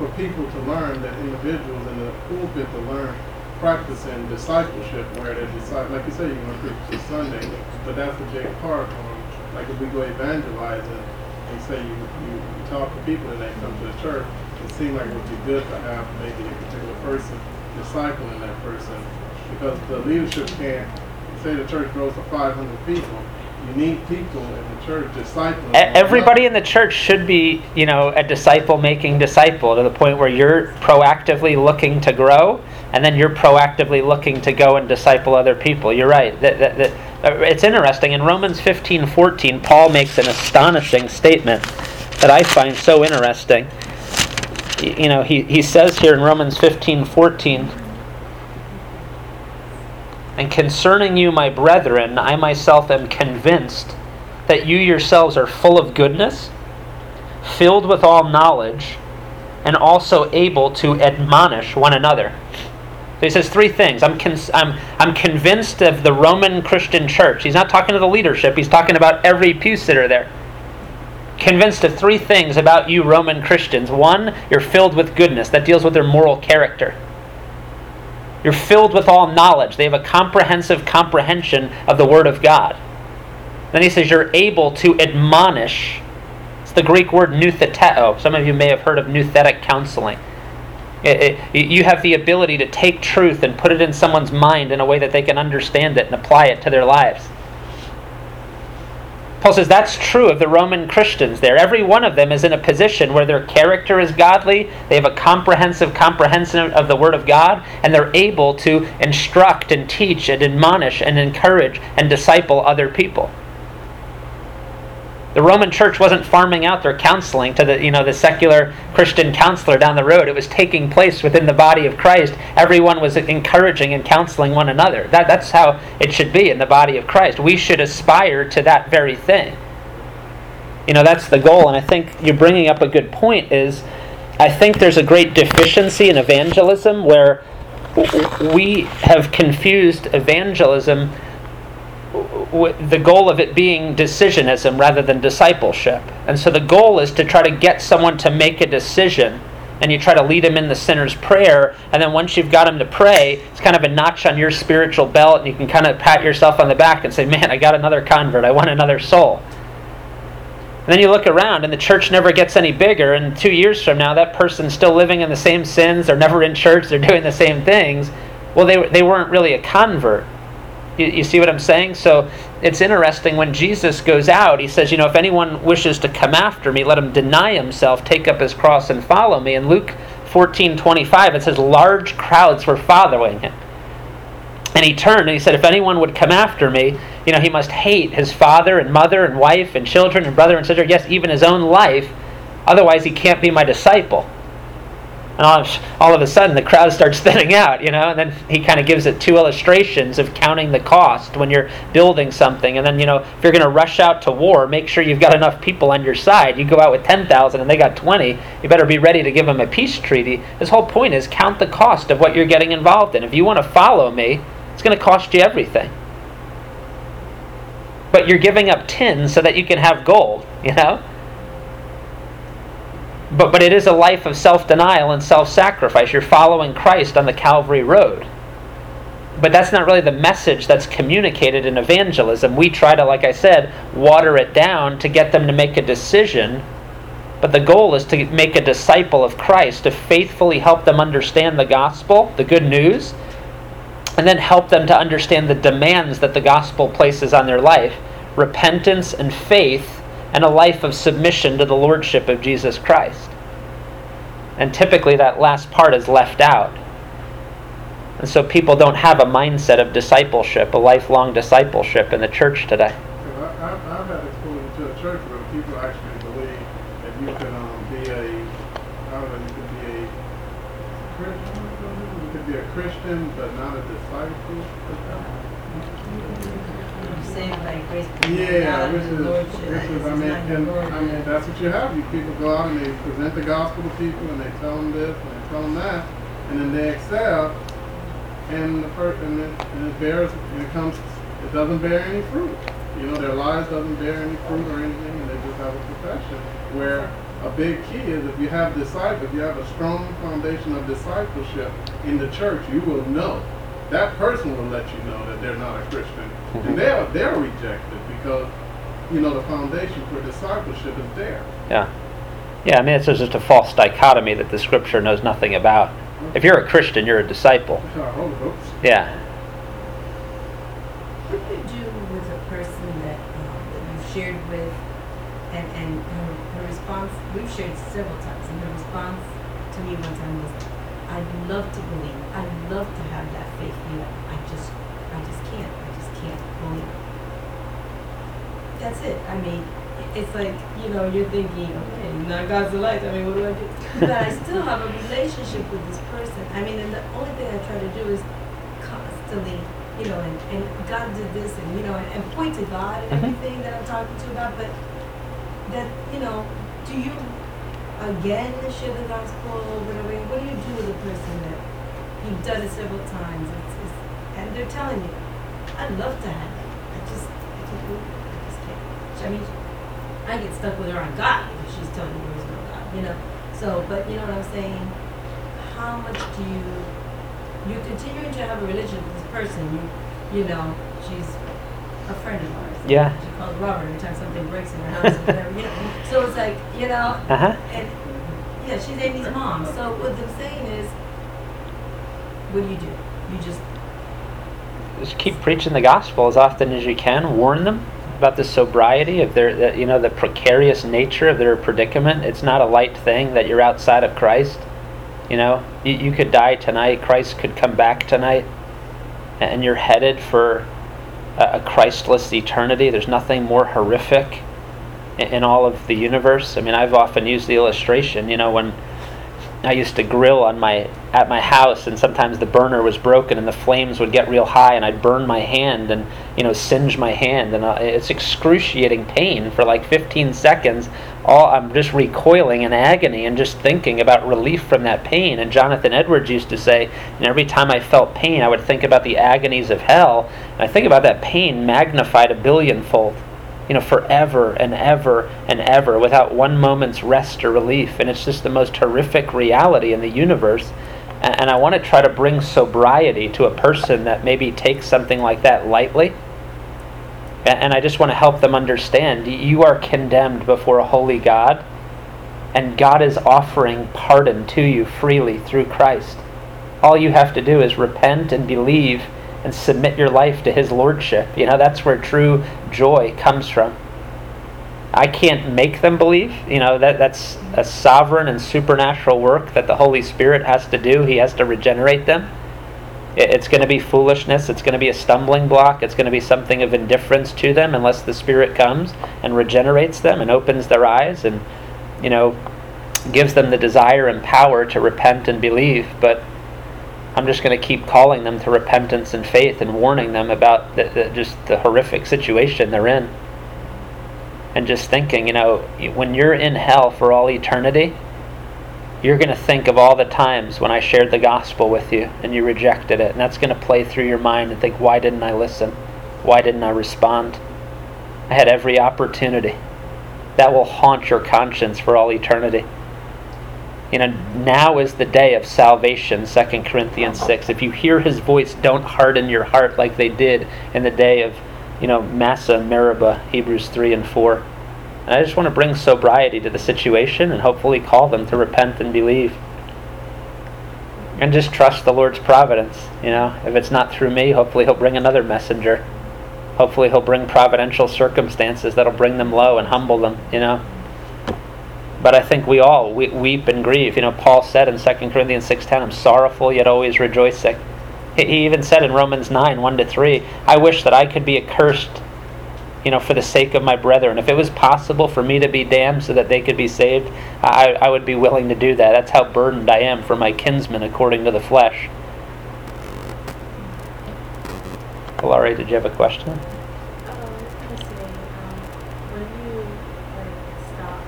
for people to learn, that individuals in the pulpit to learn, practicing discipleship where they decide, like you say, you're going to preach this Sunday, but that's a big part. Um, like if we go evangelizing and say you, you, you talk to people and they come to the church, it seems like it would be good to have maybe a particular person discipling that person because the leadership can't say the church grows to 500 people. You need people in the church discipling. E- Everybody in the church should be, you know, a disciple making disciple to the point where you're proactively looking to grow and then you're proactively looking to go and disciple other people. You're right. That, that, that, uh, it's interesting. In Romans 15 14, Paul makes an astonishing statement that I find so interesting. You know, he, he says here in Romans 15 14, and concerning you, my brethren, I myself am convinced that you yourselves are full of goodness, filled with all knowledge, and also able to admonish one another. So he says three things. I'm, con- I'm, I'm convinced of the Roman Christian church. He's not talking to the leadership, he's talking about every pew sitter there. Convinced of three things about you, Roman Christians. One, you're filled with goodness. That deals with their moral character. You're filled with all knowledge. They have a comprehensive comprehension of the Word of God. Then he says you're able to admonish. It's the Greek word noutheteo. Some of you may have heard of nouthetic counseling. It- it- you have the ability to take truth and put it in someone's mind in a way that they can understand it and apply it to their lives. Paul says that's true of the Roman Christians there. Every one of them is in a position where their character is godly, they have a comprehensive comprehension of the Word of God, and they're able to instruct and teach and admonish and encourage and disciple other people. The Roman church wasn't farming out their counseling to the you know the secular Christian counselor down the road. It was taking place within the body of Christ. Everyone was encouraging and counseling one another. That, that's how it should be in the body of Christ. We should aspire to that very thing. You know that's the goal, and I think you're bringing up a good point. Is I think there's a great deficiency in evangelism where we have confused evangelism the goal of it being decisionism rather than discipleship. And so the goal is to try to get someone to make a decision and you try to lead them in the sinner's prayer and then once you've got them to pray it's kind of a notch on your spiritual belt and you can kind of pat yourself on the back and say man i got another convert. I want another soul. And then you look around and the church never gets any bigger and two years from now that person's still living in the same sins they're never in church they're doing the same things. Well they, they weren't really a convert you, you see what I'm saying? So it's interesting when Jesus goes out, he says, You know, if anyone wishes to come after me, let him deny himself, take up his cross, and follow me. In Luke 14 25, it says, Large crowds were following him. And he turned and he said, If anyone would come after me, you know, he must hate his father and mother and wife and children and brother and sister, yes, even his own life. Otherwise, he can't be my disciple. And all of, all of a sudden, the crowd starts thinning out, you know. And then he kind of gives it two illustrations of counting the cost when you're building something. And then, you know, if you're going to rush out to war, make sure you've got enough people on your side. You go out with 10,000 and they got 20, you better be ready to give them a peace treaty. His whole point is count the cost of what you're getting involved in. If you want to follow me, it's going to cost you everything. But you're giving up tin so that you can have gold, you know? But, but it is a life of self denial and self sacrifice. You're following Christ on the Calvary Road. But that's not really the message that's communicated in evangelism. We try to, like I said, water it down to get them to make a decision. But the goal is to make a disciple of Christ, to faithfully help them understand the gospel, the good news, and then help them to understand the demands that the gospel places on their life repentance and faith and a life of submission to the lordship of Jesus Christ. And typically that last part is left out. And so people don't have a mindset of discipleship, a lifelong discipleship in the church today. I, I've had exposure to a church where people actually believe that you um, be you could be a Christian, you could be a Christian but not a disciple. Grace. Yeah, which is. I mean, that's what you have. You people go out and they present the gospel to people and they tell them this and they tell them that, and then they excel, and the per, and it, and it bears, and it comes, it doesn't bear any fruit. You know, their lives doesn't bear any fruit or anything, and they just have a profession. Where a big key is if you have disciples, if you have a strong foundation of discipleship in the church, you will know. That person will let you know that they're not a Christian. Mhm. And they're, they're rejected because, you know, the foundation for discipleship is there. Yeah. Yeah, I mean, it's just a false dichotomy that the scripture knows nothing about. If you're a Christian, you're a disciple. Yeah. What do you do with a person that, um, that you've shared with, and, and her, her response, we've shared several times, and her response to me one time was, I'd love to believe, I'd love to have that faith, you know, I just, I just can't, I just can't believe. That's it, I mean, it's like, you know, you're thinking, okay, now God's the light, I mean, what do I do? But I still have a relationship with this person, I mean, and the only thing I try to do is constantly, you know, and, and God did this, and you know, and, and point to God and Mhm. everything that I'm talking to about. But that, you know, do you again share the gospel or whatever? What do you do with a person that you've done it several times, it's, it's, and they're telling you, I'd love to have it. I just, I can't do it. I just. I mean, I get stuck with her on God because she's telling me there is no God, you know. So, but you know what I'm saying? How much do you you're continuing to have a religion with this person. You, you know, she's a friend of ours. Yeah. She calls Robert every time something breaks in her house or whatever. You know, so it's like you know, Uh huh. and yeah, she's Amy's mom. So what I'm saying is, what do you do? You just Just keep preaching the gospel as often as you can. Warn them about the sobriety of their, the, you know, the precarious nature of their predicament. It's not a light thing that you're outside of Christ. You know, you, you could die tonight. Christ could come back tonight, and you're headed for a, a Christless eternity. There's nothing more horrific in, in all of the universe. I mean, I've often used the illustration. You know, when I used to grill on my at my house, and sometimes the burner was broken, and the flames would get real high, and I'd burn my hand, and you know, singe my hand, and uh, it's excruciating pain for like 15 seconds. All I'm just recoiling in agony and just thinking about relief from that pain. And Jonathan Edwards used to say, and every time I felt pain, I would think about the agonies of hell, and I think about that pain magnified a billionfold you know, forever and ever and ever without one moment's rest or relief. And it's just the most horrific reality in the universe. And, and I want to try to bring sobriety to a person that maybe takes something like that lightly. A- And I just want to help them understand you are condemned before a holy God, and God is offering pardon to you freely through Christ. All you have to do is repent and believe and submit your life to His Lordship. You know, that's where true joy comes from. I can't make them believe. You know, that, that's a sovereign and supernatural work that the Holy Spirit has to do. He has to regenerate them. It- It's going to be foolishness. It's going to be a stumbling block. It's going to be something of indifference to them unless the Spirit comes and regenerates them and opens their eyes and, you know, gives them the desire and power to repent and believe. But I'm just going to keep calling them to repentance and faith and warning them about the, the, just the horrific situation they're in. And just thinking, you know, when you're in hell for all eternity, you're going to think of all the times when I shared the gospel with you and you rejected it. And that's going to play through your mind and think, why didn't I listen? Why didn't I respond? I had every opportunity. That will haunt your conscience for all eternity. You know, now is the day of salvation, 2 Corinthians 6. If you hear his voice, don't harden your heart like they did in the day of, you know, Massah Meribah, Hebrews 3 and 4. And I just want to bring sobriety to the situation and hopefully call them to repent and believe. And just trust the Lord's providence. You know, if it's not through me, hopefully he'll bring another messenger. Hopefully he'll bring providential circumstances that'll bring them low and humble them, you know. But I think we all we, weep and grieve. You know, Paul said in 2 Corinthians 6.10, I'm sorrowful yet always rejoicing. He, even said in Romans 9, 1 to 3, I wish that I could be accursed you know, for the sake of my brethren. If it was possible for me to be damned so that they could be saved, I, I would be willing to do that. That's how burdened I am for my kinsmen according to the flesh. Laurie, did you have a question? Oh, I was gonna say, um, when do you like stop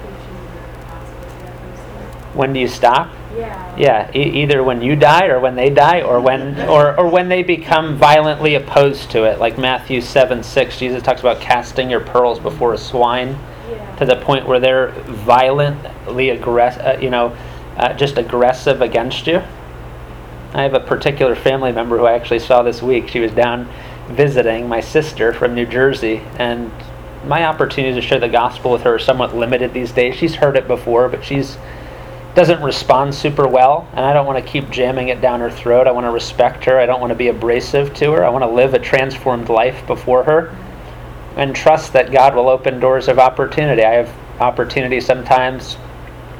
preaching the gospel to that person? When do you stop? Yeah. Yeah, e- either when you die or when they die or when or, or when they become violently opposed to it. Like Matthew 7 6, Jesus talks about casting your pearls before a swine Yeah. to the point where they're violently aggressive, uh, you know, uh, just aggressive against you. I have a particular family member who I actually saw this week. She was down visiting my sister from New Jersey, and my opportunity to share the gospel with her are somewhat limited these days. She's heard it before, but she's doesn't respond super well, and I don't want to keep jamming it down her throat. I want to respect her. I don't want to be abrasive to her. I want to live a transformed life before her and trust that God will open doors of opportunity. I have opportunity sometimes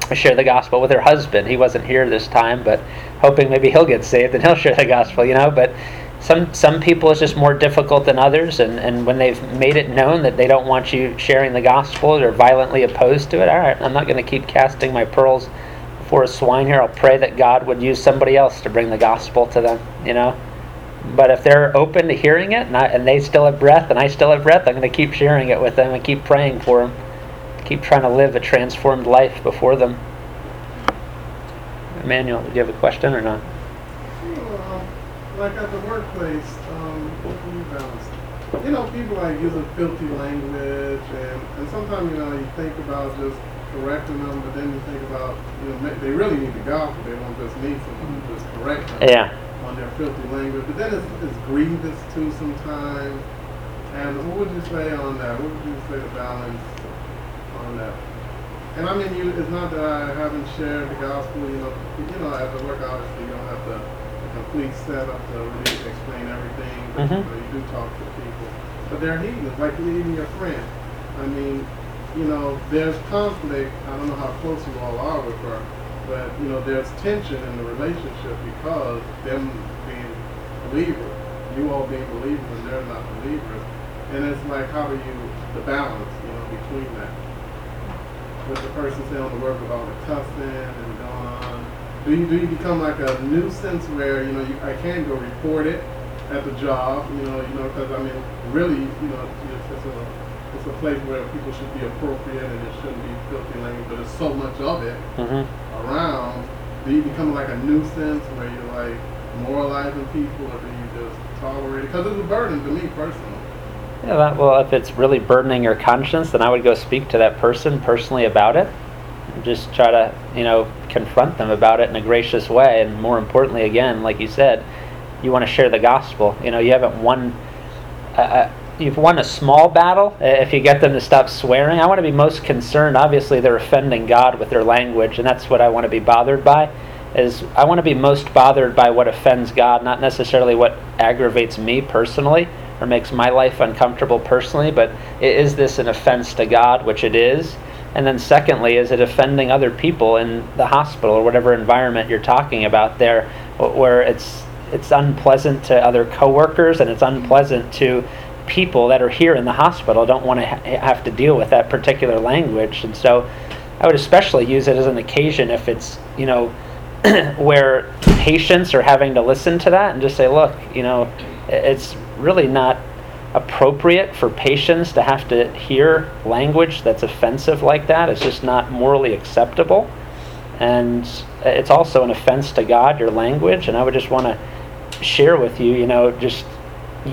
to share the gospel with her husband. He wasn't here this time, but hoping maybe he'll get saved and he'll share the gospel, you know. But some some people it's just more difficult than others, and, and when they've made it known that they don't want you sharing the gospel, they're violently opposed to it. All right, I'm not going to keep casting my pearls a swine here. I'll pray that God would use somebody else to bring the gospel to them, you know. But if they're open to hearing it and, I, and they still have breath and I still have breath, I'm going to keep sharing it with them and keep praying for them. Keep trying to live a transformed life before them. Emmanuel, do you have a question or not? Well, like at the workplace, um? You know, people like using filthy language, and, and sometimes, you know, you think about just correcting them, but then you think about, you know, they really need the gospel. They don't just need someone to just correct them Yeah. on their filthy language. But then it's, it's grievous too sometimes. And what would you say on that? What would you say the balance on that? And I mean, you, it's not that I haven't shared the gospel. You know, you know, as a work, obviously, you don't have the, the complete setup to really explain everything. But Mhm. you, know, you do talk to people, but they're heathens, like even your friend. I mean, you know, there's conflict. I don't know how close you all are with her, but you know, there's tension in the relationship because them being believers, you all being believers, and they're not believers. And it's like, how do you the balance, you know, between that? with the person saying the work with all the cussing and going? Do you do you become like a nuisance where you know you, I can go report it at the job, you know, you know, because I mean, really, you know, it's, it's a it's a place where people should be appropriate and it shouldn't be filthy language, but there's so much of it hmm around. that you become like a nuisance where you're like moralizing people, or do you just tolerate it? Because it's a burden to me personally. Yeah, that, well, if it's really burdening your conscience, then I would go speak to that person personally about it. Just try to, you know, confront them about it in a gracious way. And more importantly, again, like you said, you want to share the gospel. You know, you haven't won. Uh, uh, you've won a small battle uh, if you get them to stop swearing. I want to be most concerned. Obviously, they're offending God with their language, and that's what I want to be bothered by. Is I want to be most bothered by what offends God, not necessarily what aggravates me personally or makes my life uncomfortable personally, but is this an offense to God, which it is? And then secondly, is it offending other people in the hospital or whatever environment you're talking about there, where it's it's unpleasant to other coworkers and it's unpleasant to people that are here in the hospital don't want to ha- have to deal with that particular language, and so I would especially use it as an occasion if it's you know where patients are having to listen to that and just say, look, you know, it's really not appropriate for patients to have to hear language that's offensive like that. It's just not morally acceptable. And it's also an offense to God, your language. And I would just want to share with you, you know, just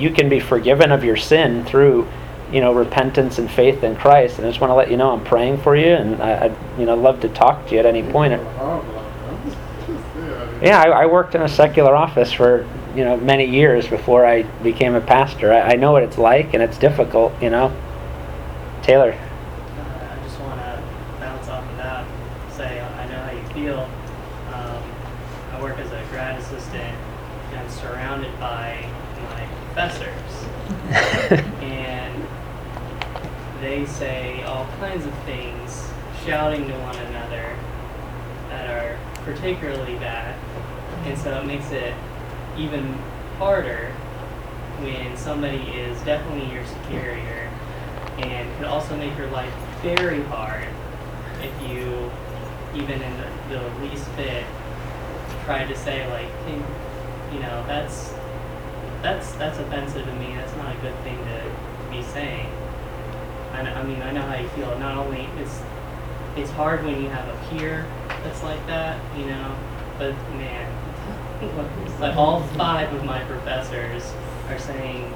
you can be forgiven of your sin through, you know, repentance and faith in Christ. And I just want to let you know I'm praying for you, and I, I'd, you know, love to talk to you at any point. Yeah, I, I worked in a secular office for you know many years before I became a pastor. I, I know what it's like, and it's difficult. You know, Taylor. Uh, I just want to bounce off of that, say I know how you feel. Um, I work as a grad assistant and I'm surrounded by my professors, and they say all kinds of things, shouting to one another that are particularly bad, and so it makes it even harder when somebody is definitely your superior and could also make your life very hard if you, even in the, the least bit, try to say like, hey, you know, that's that's that's offensive to me. That's not a good thing to be saying. I, I mean, I know how you feel. Not only it's it's hard when you have a peer that's like that, you know, but man, like all five of my professors are saying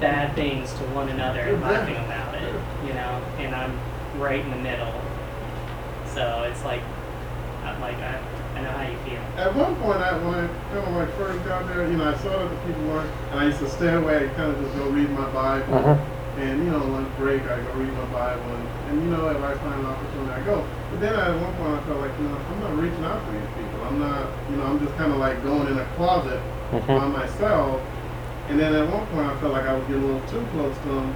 bad things to one another and laughing about it, you know, and I'm right in the middle. So it's like, I'm like I, I know how you feel. At one point, I when I kind of like first got there, you know, I saw that the people weren't, and I used to stay away and kind of just go read my Bible. Uh-huh. And you know, lunch break, I go read my Bible, and, and you know, if I find an opportunity, I go. But then at one point, I felt like, you know, I'm not reaching out to these people. I'm not, you know, I'm just kind of like going in a closet by Mhm. myself. And then at one point, I felt like I was getting a little too close to them.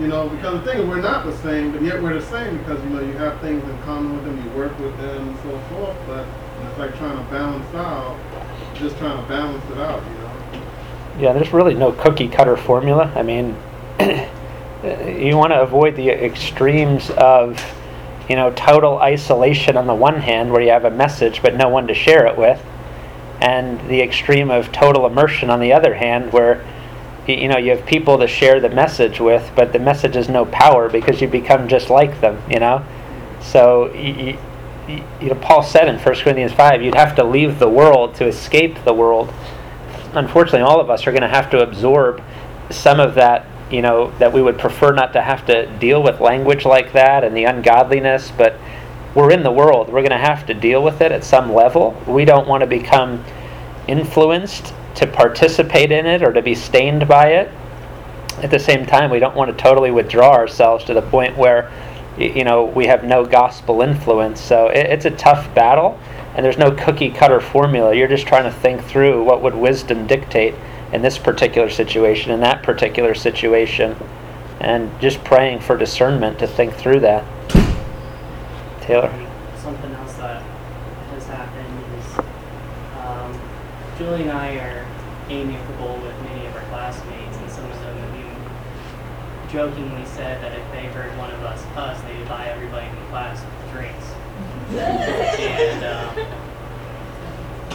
You know, because the thing is, we're not the same, but yet we're the same because you know you have things in common with them, you work with them, and so forth. But it's like trying to balance out, just trying to balance it out, you know. Yeah, there's really no cookie cutter formula. I mean, you want to avoid the extremes of, you know, total isolation on the one hand, where you have a message but no one to share it with, and the extreme of total immersion on the other hand, where you know you have people to share the message with, but the message has no power because you become just like them. You know, so y- y- y- you know Paul said in 1 Corinthians five, you'd have to leave the world to escape the world unfortunately, all of us are going to have to absorb some of that, you know, that we would prefer not to have to deal with language like that and the ungodliness, but we're in the world. We're going to have to deal with it at some level. We don't want to become influenced to participate in it or to be stained by it. At the same time, we don't want to totally withdraw ourselves to the point where, you know, we have no gospel influence. So it, it's a tough battle, and there's no cookie cutter formula. You're just trying to think through what would wisdom dictate in this particular situation, in that particular situation, and just praying for discernment to think through that. Taylor. Something else that has happened is um, Julie and I are amiable with many of our classmates, and some of them have even jokingly said that if they heard one of us cuss, they would buy everybody in the class drinks. and um,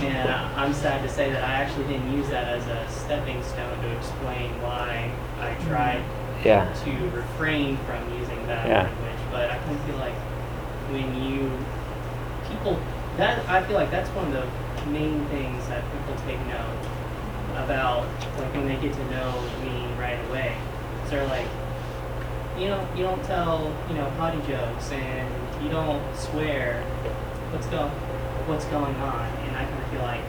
and I- I'm sad to say that I actually didn't use that as a stepping stone to explain why I mm-hmm. tried Yeah. to refrain from using that Yeah. language. But I kind of feel like when you people that I feel like that's one of the main things that people take note about like when they get to know me right away. So they're like, you know, you don't tell you know potty jokes and you don't swear. What's go what's going on? Like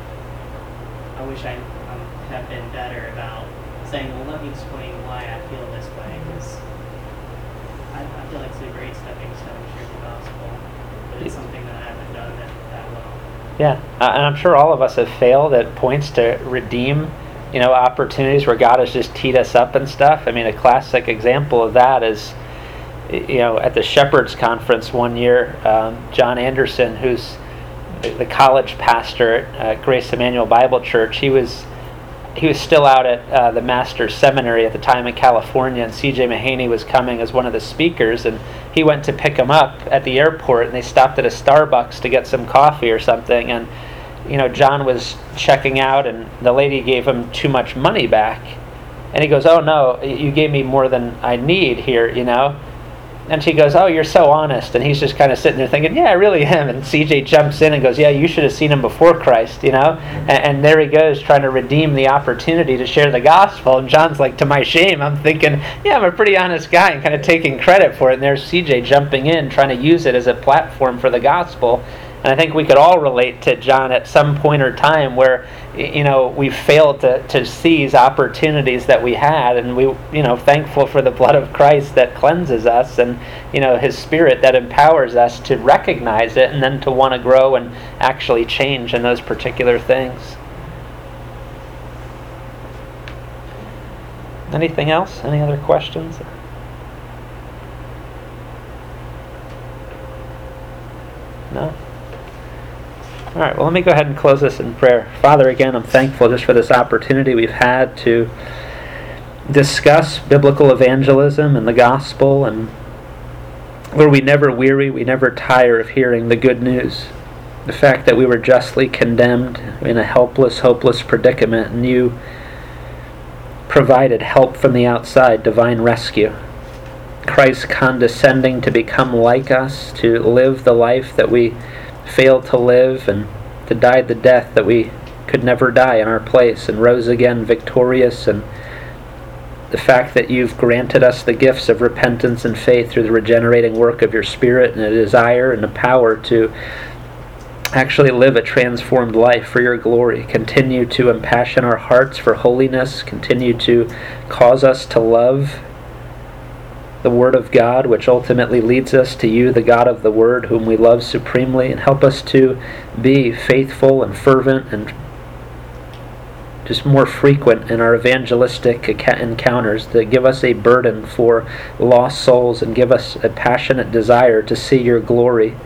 I wish I um, have been better about saying, well, let me explain why I feel this way, because I, I feel like it's a great stepping stone to the gospel, but it's something that I haven't done that, that well. Yeah, uh, and I'm sure all of us have failed at points to redeem, you know, opportunities where God has just teed us up and stuff. I mean, a classic example of that is, you know, at the Shepherds Conference one year, um, John Anderson, who's the- college pastor at uh, Grace Immanuel Bible Church, he was he was still out at uh, the Master's Seminary at the time in California, and C.J. Mahaney was coming as one of the speakers, and he went to pick him up at the airport, and they stopped at a Starbucks to get some coffee or something, and you know John was checking out, and the lady gave him too much money back, and he goes, "Oh no, you gave me more than I need here," you know. And she goes, "Oh, you're so honest." And he's just kind of sitting there thinking, "Yeah, I really am." And CJ jumps in and goes, "Yeah, you should have seen him before Christ," you know. And, and there he goes, trying to redeem the opportunity to share the gospel. And John's like, to my shame, I'm thinking, "Yeah, I'm a pretty honest guy," and kind of taking credit for it. And there's CJ jumping in, trying to use it as a platform for the gospel. And I think we could all relate to John at some point or time where, you know, we failed to, to seize opportunities that we had, and we, you know, thankful for the blood of Christ that cleanses us, and you know, His Spirit that empowers us to recognize it, and then to want to grow and actually change in those particular things. Anything else? Any other questions? No? All right, well, let me go ahead and close this in prayer. Father, again, I'm thankful just for this opportunity we've had to discuss biblical evangelism and the gospel, and where we never weary, we never tire of hearing the good news. The fact that we were justly condemned in a helpless, hopeless predicament, and you provided help from the outside, divine rescue. Christ condescending to become like us, to live the life that we failed to live, and to die the death that we could never die in our place, and rose again victorious. And the fact that you've granted us the gifts of repentance and faith through the regenerating work of your Spirit, and a desire and a power to actually live a transformed life for your glory. Continue to impassion our hearts for holiness. Continue to cause us to love the Word of God, which ultimately leads us to you, the God of the Word, whom we love supremely, and help us to be faithful and fervent and just more frequent in our evangelistic encounters that give us a burden for lost souls and give us a passionate desire to see your glory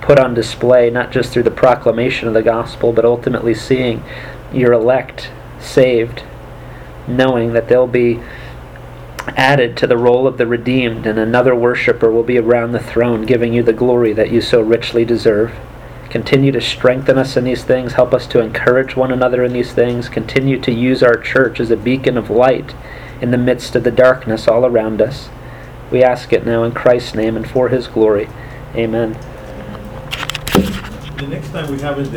put on display, not just through the proclamation of the gospel, but ultimately seeing your elect saved, knowing that they'll be added to the roll of the redeemed, and another worshiper will be around the throne, giving you the glory that you so richly deserve. Continue to strengthen us in these things. Help us to encourage one another in these things. Continue to use our church as a beacon of light in the midst of the darkness all around us. We ask it now in Christ's name and for his glory. Amen. The next time we have this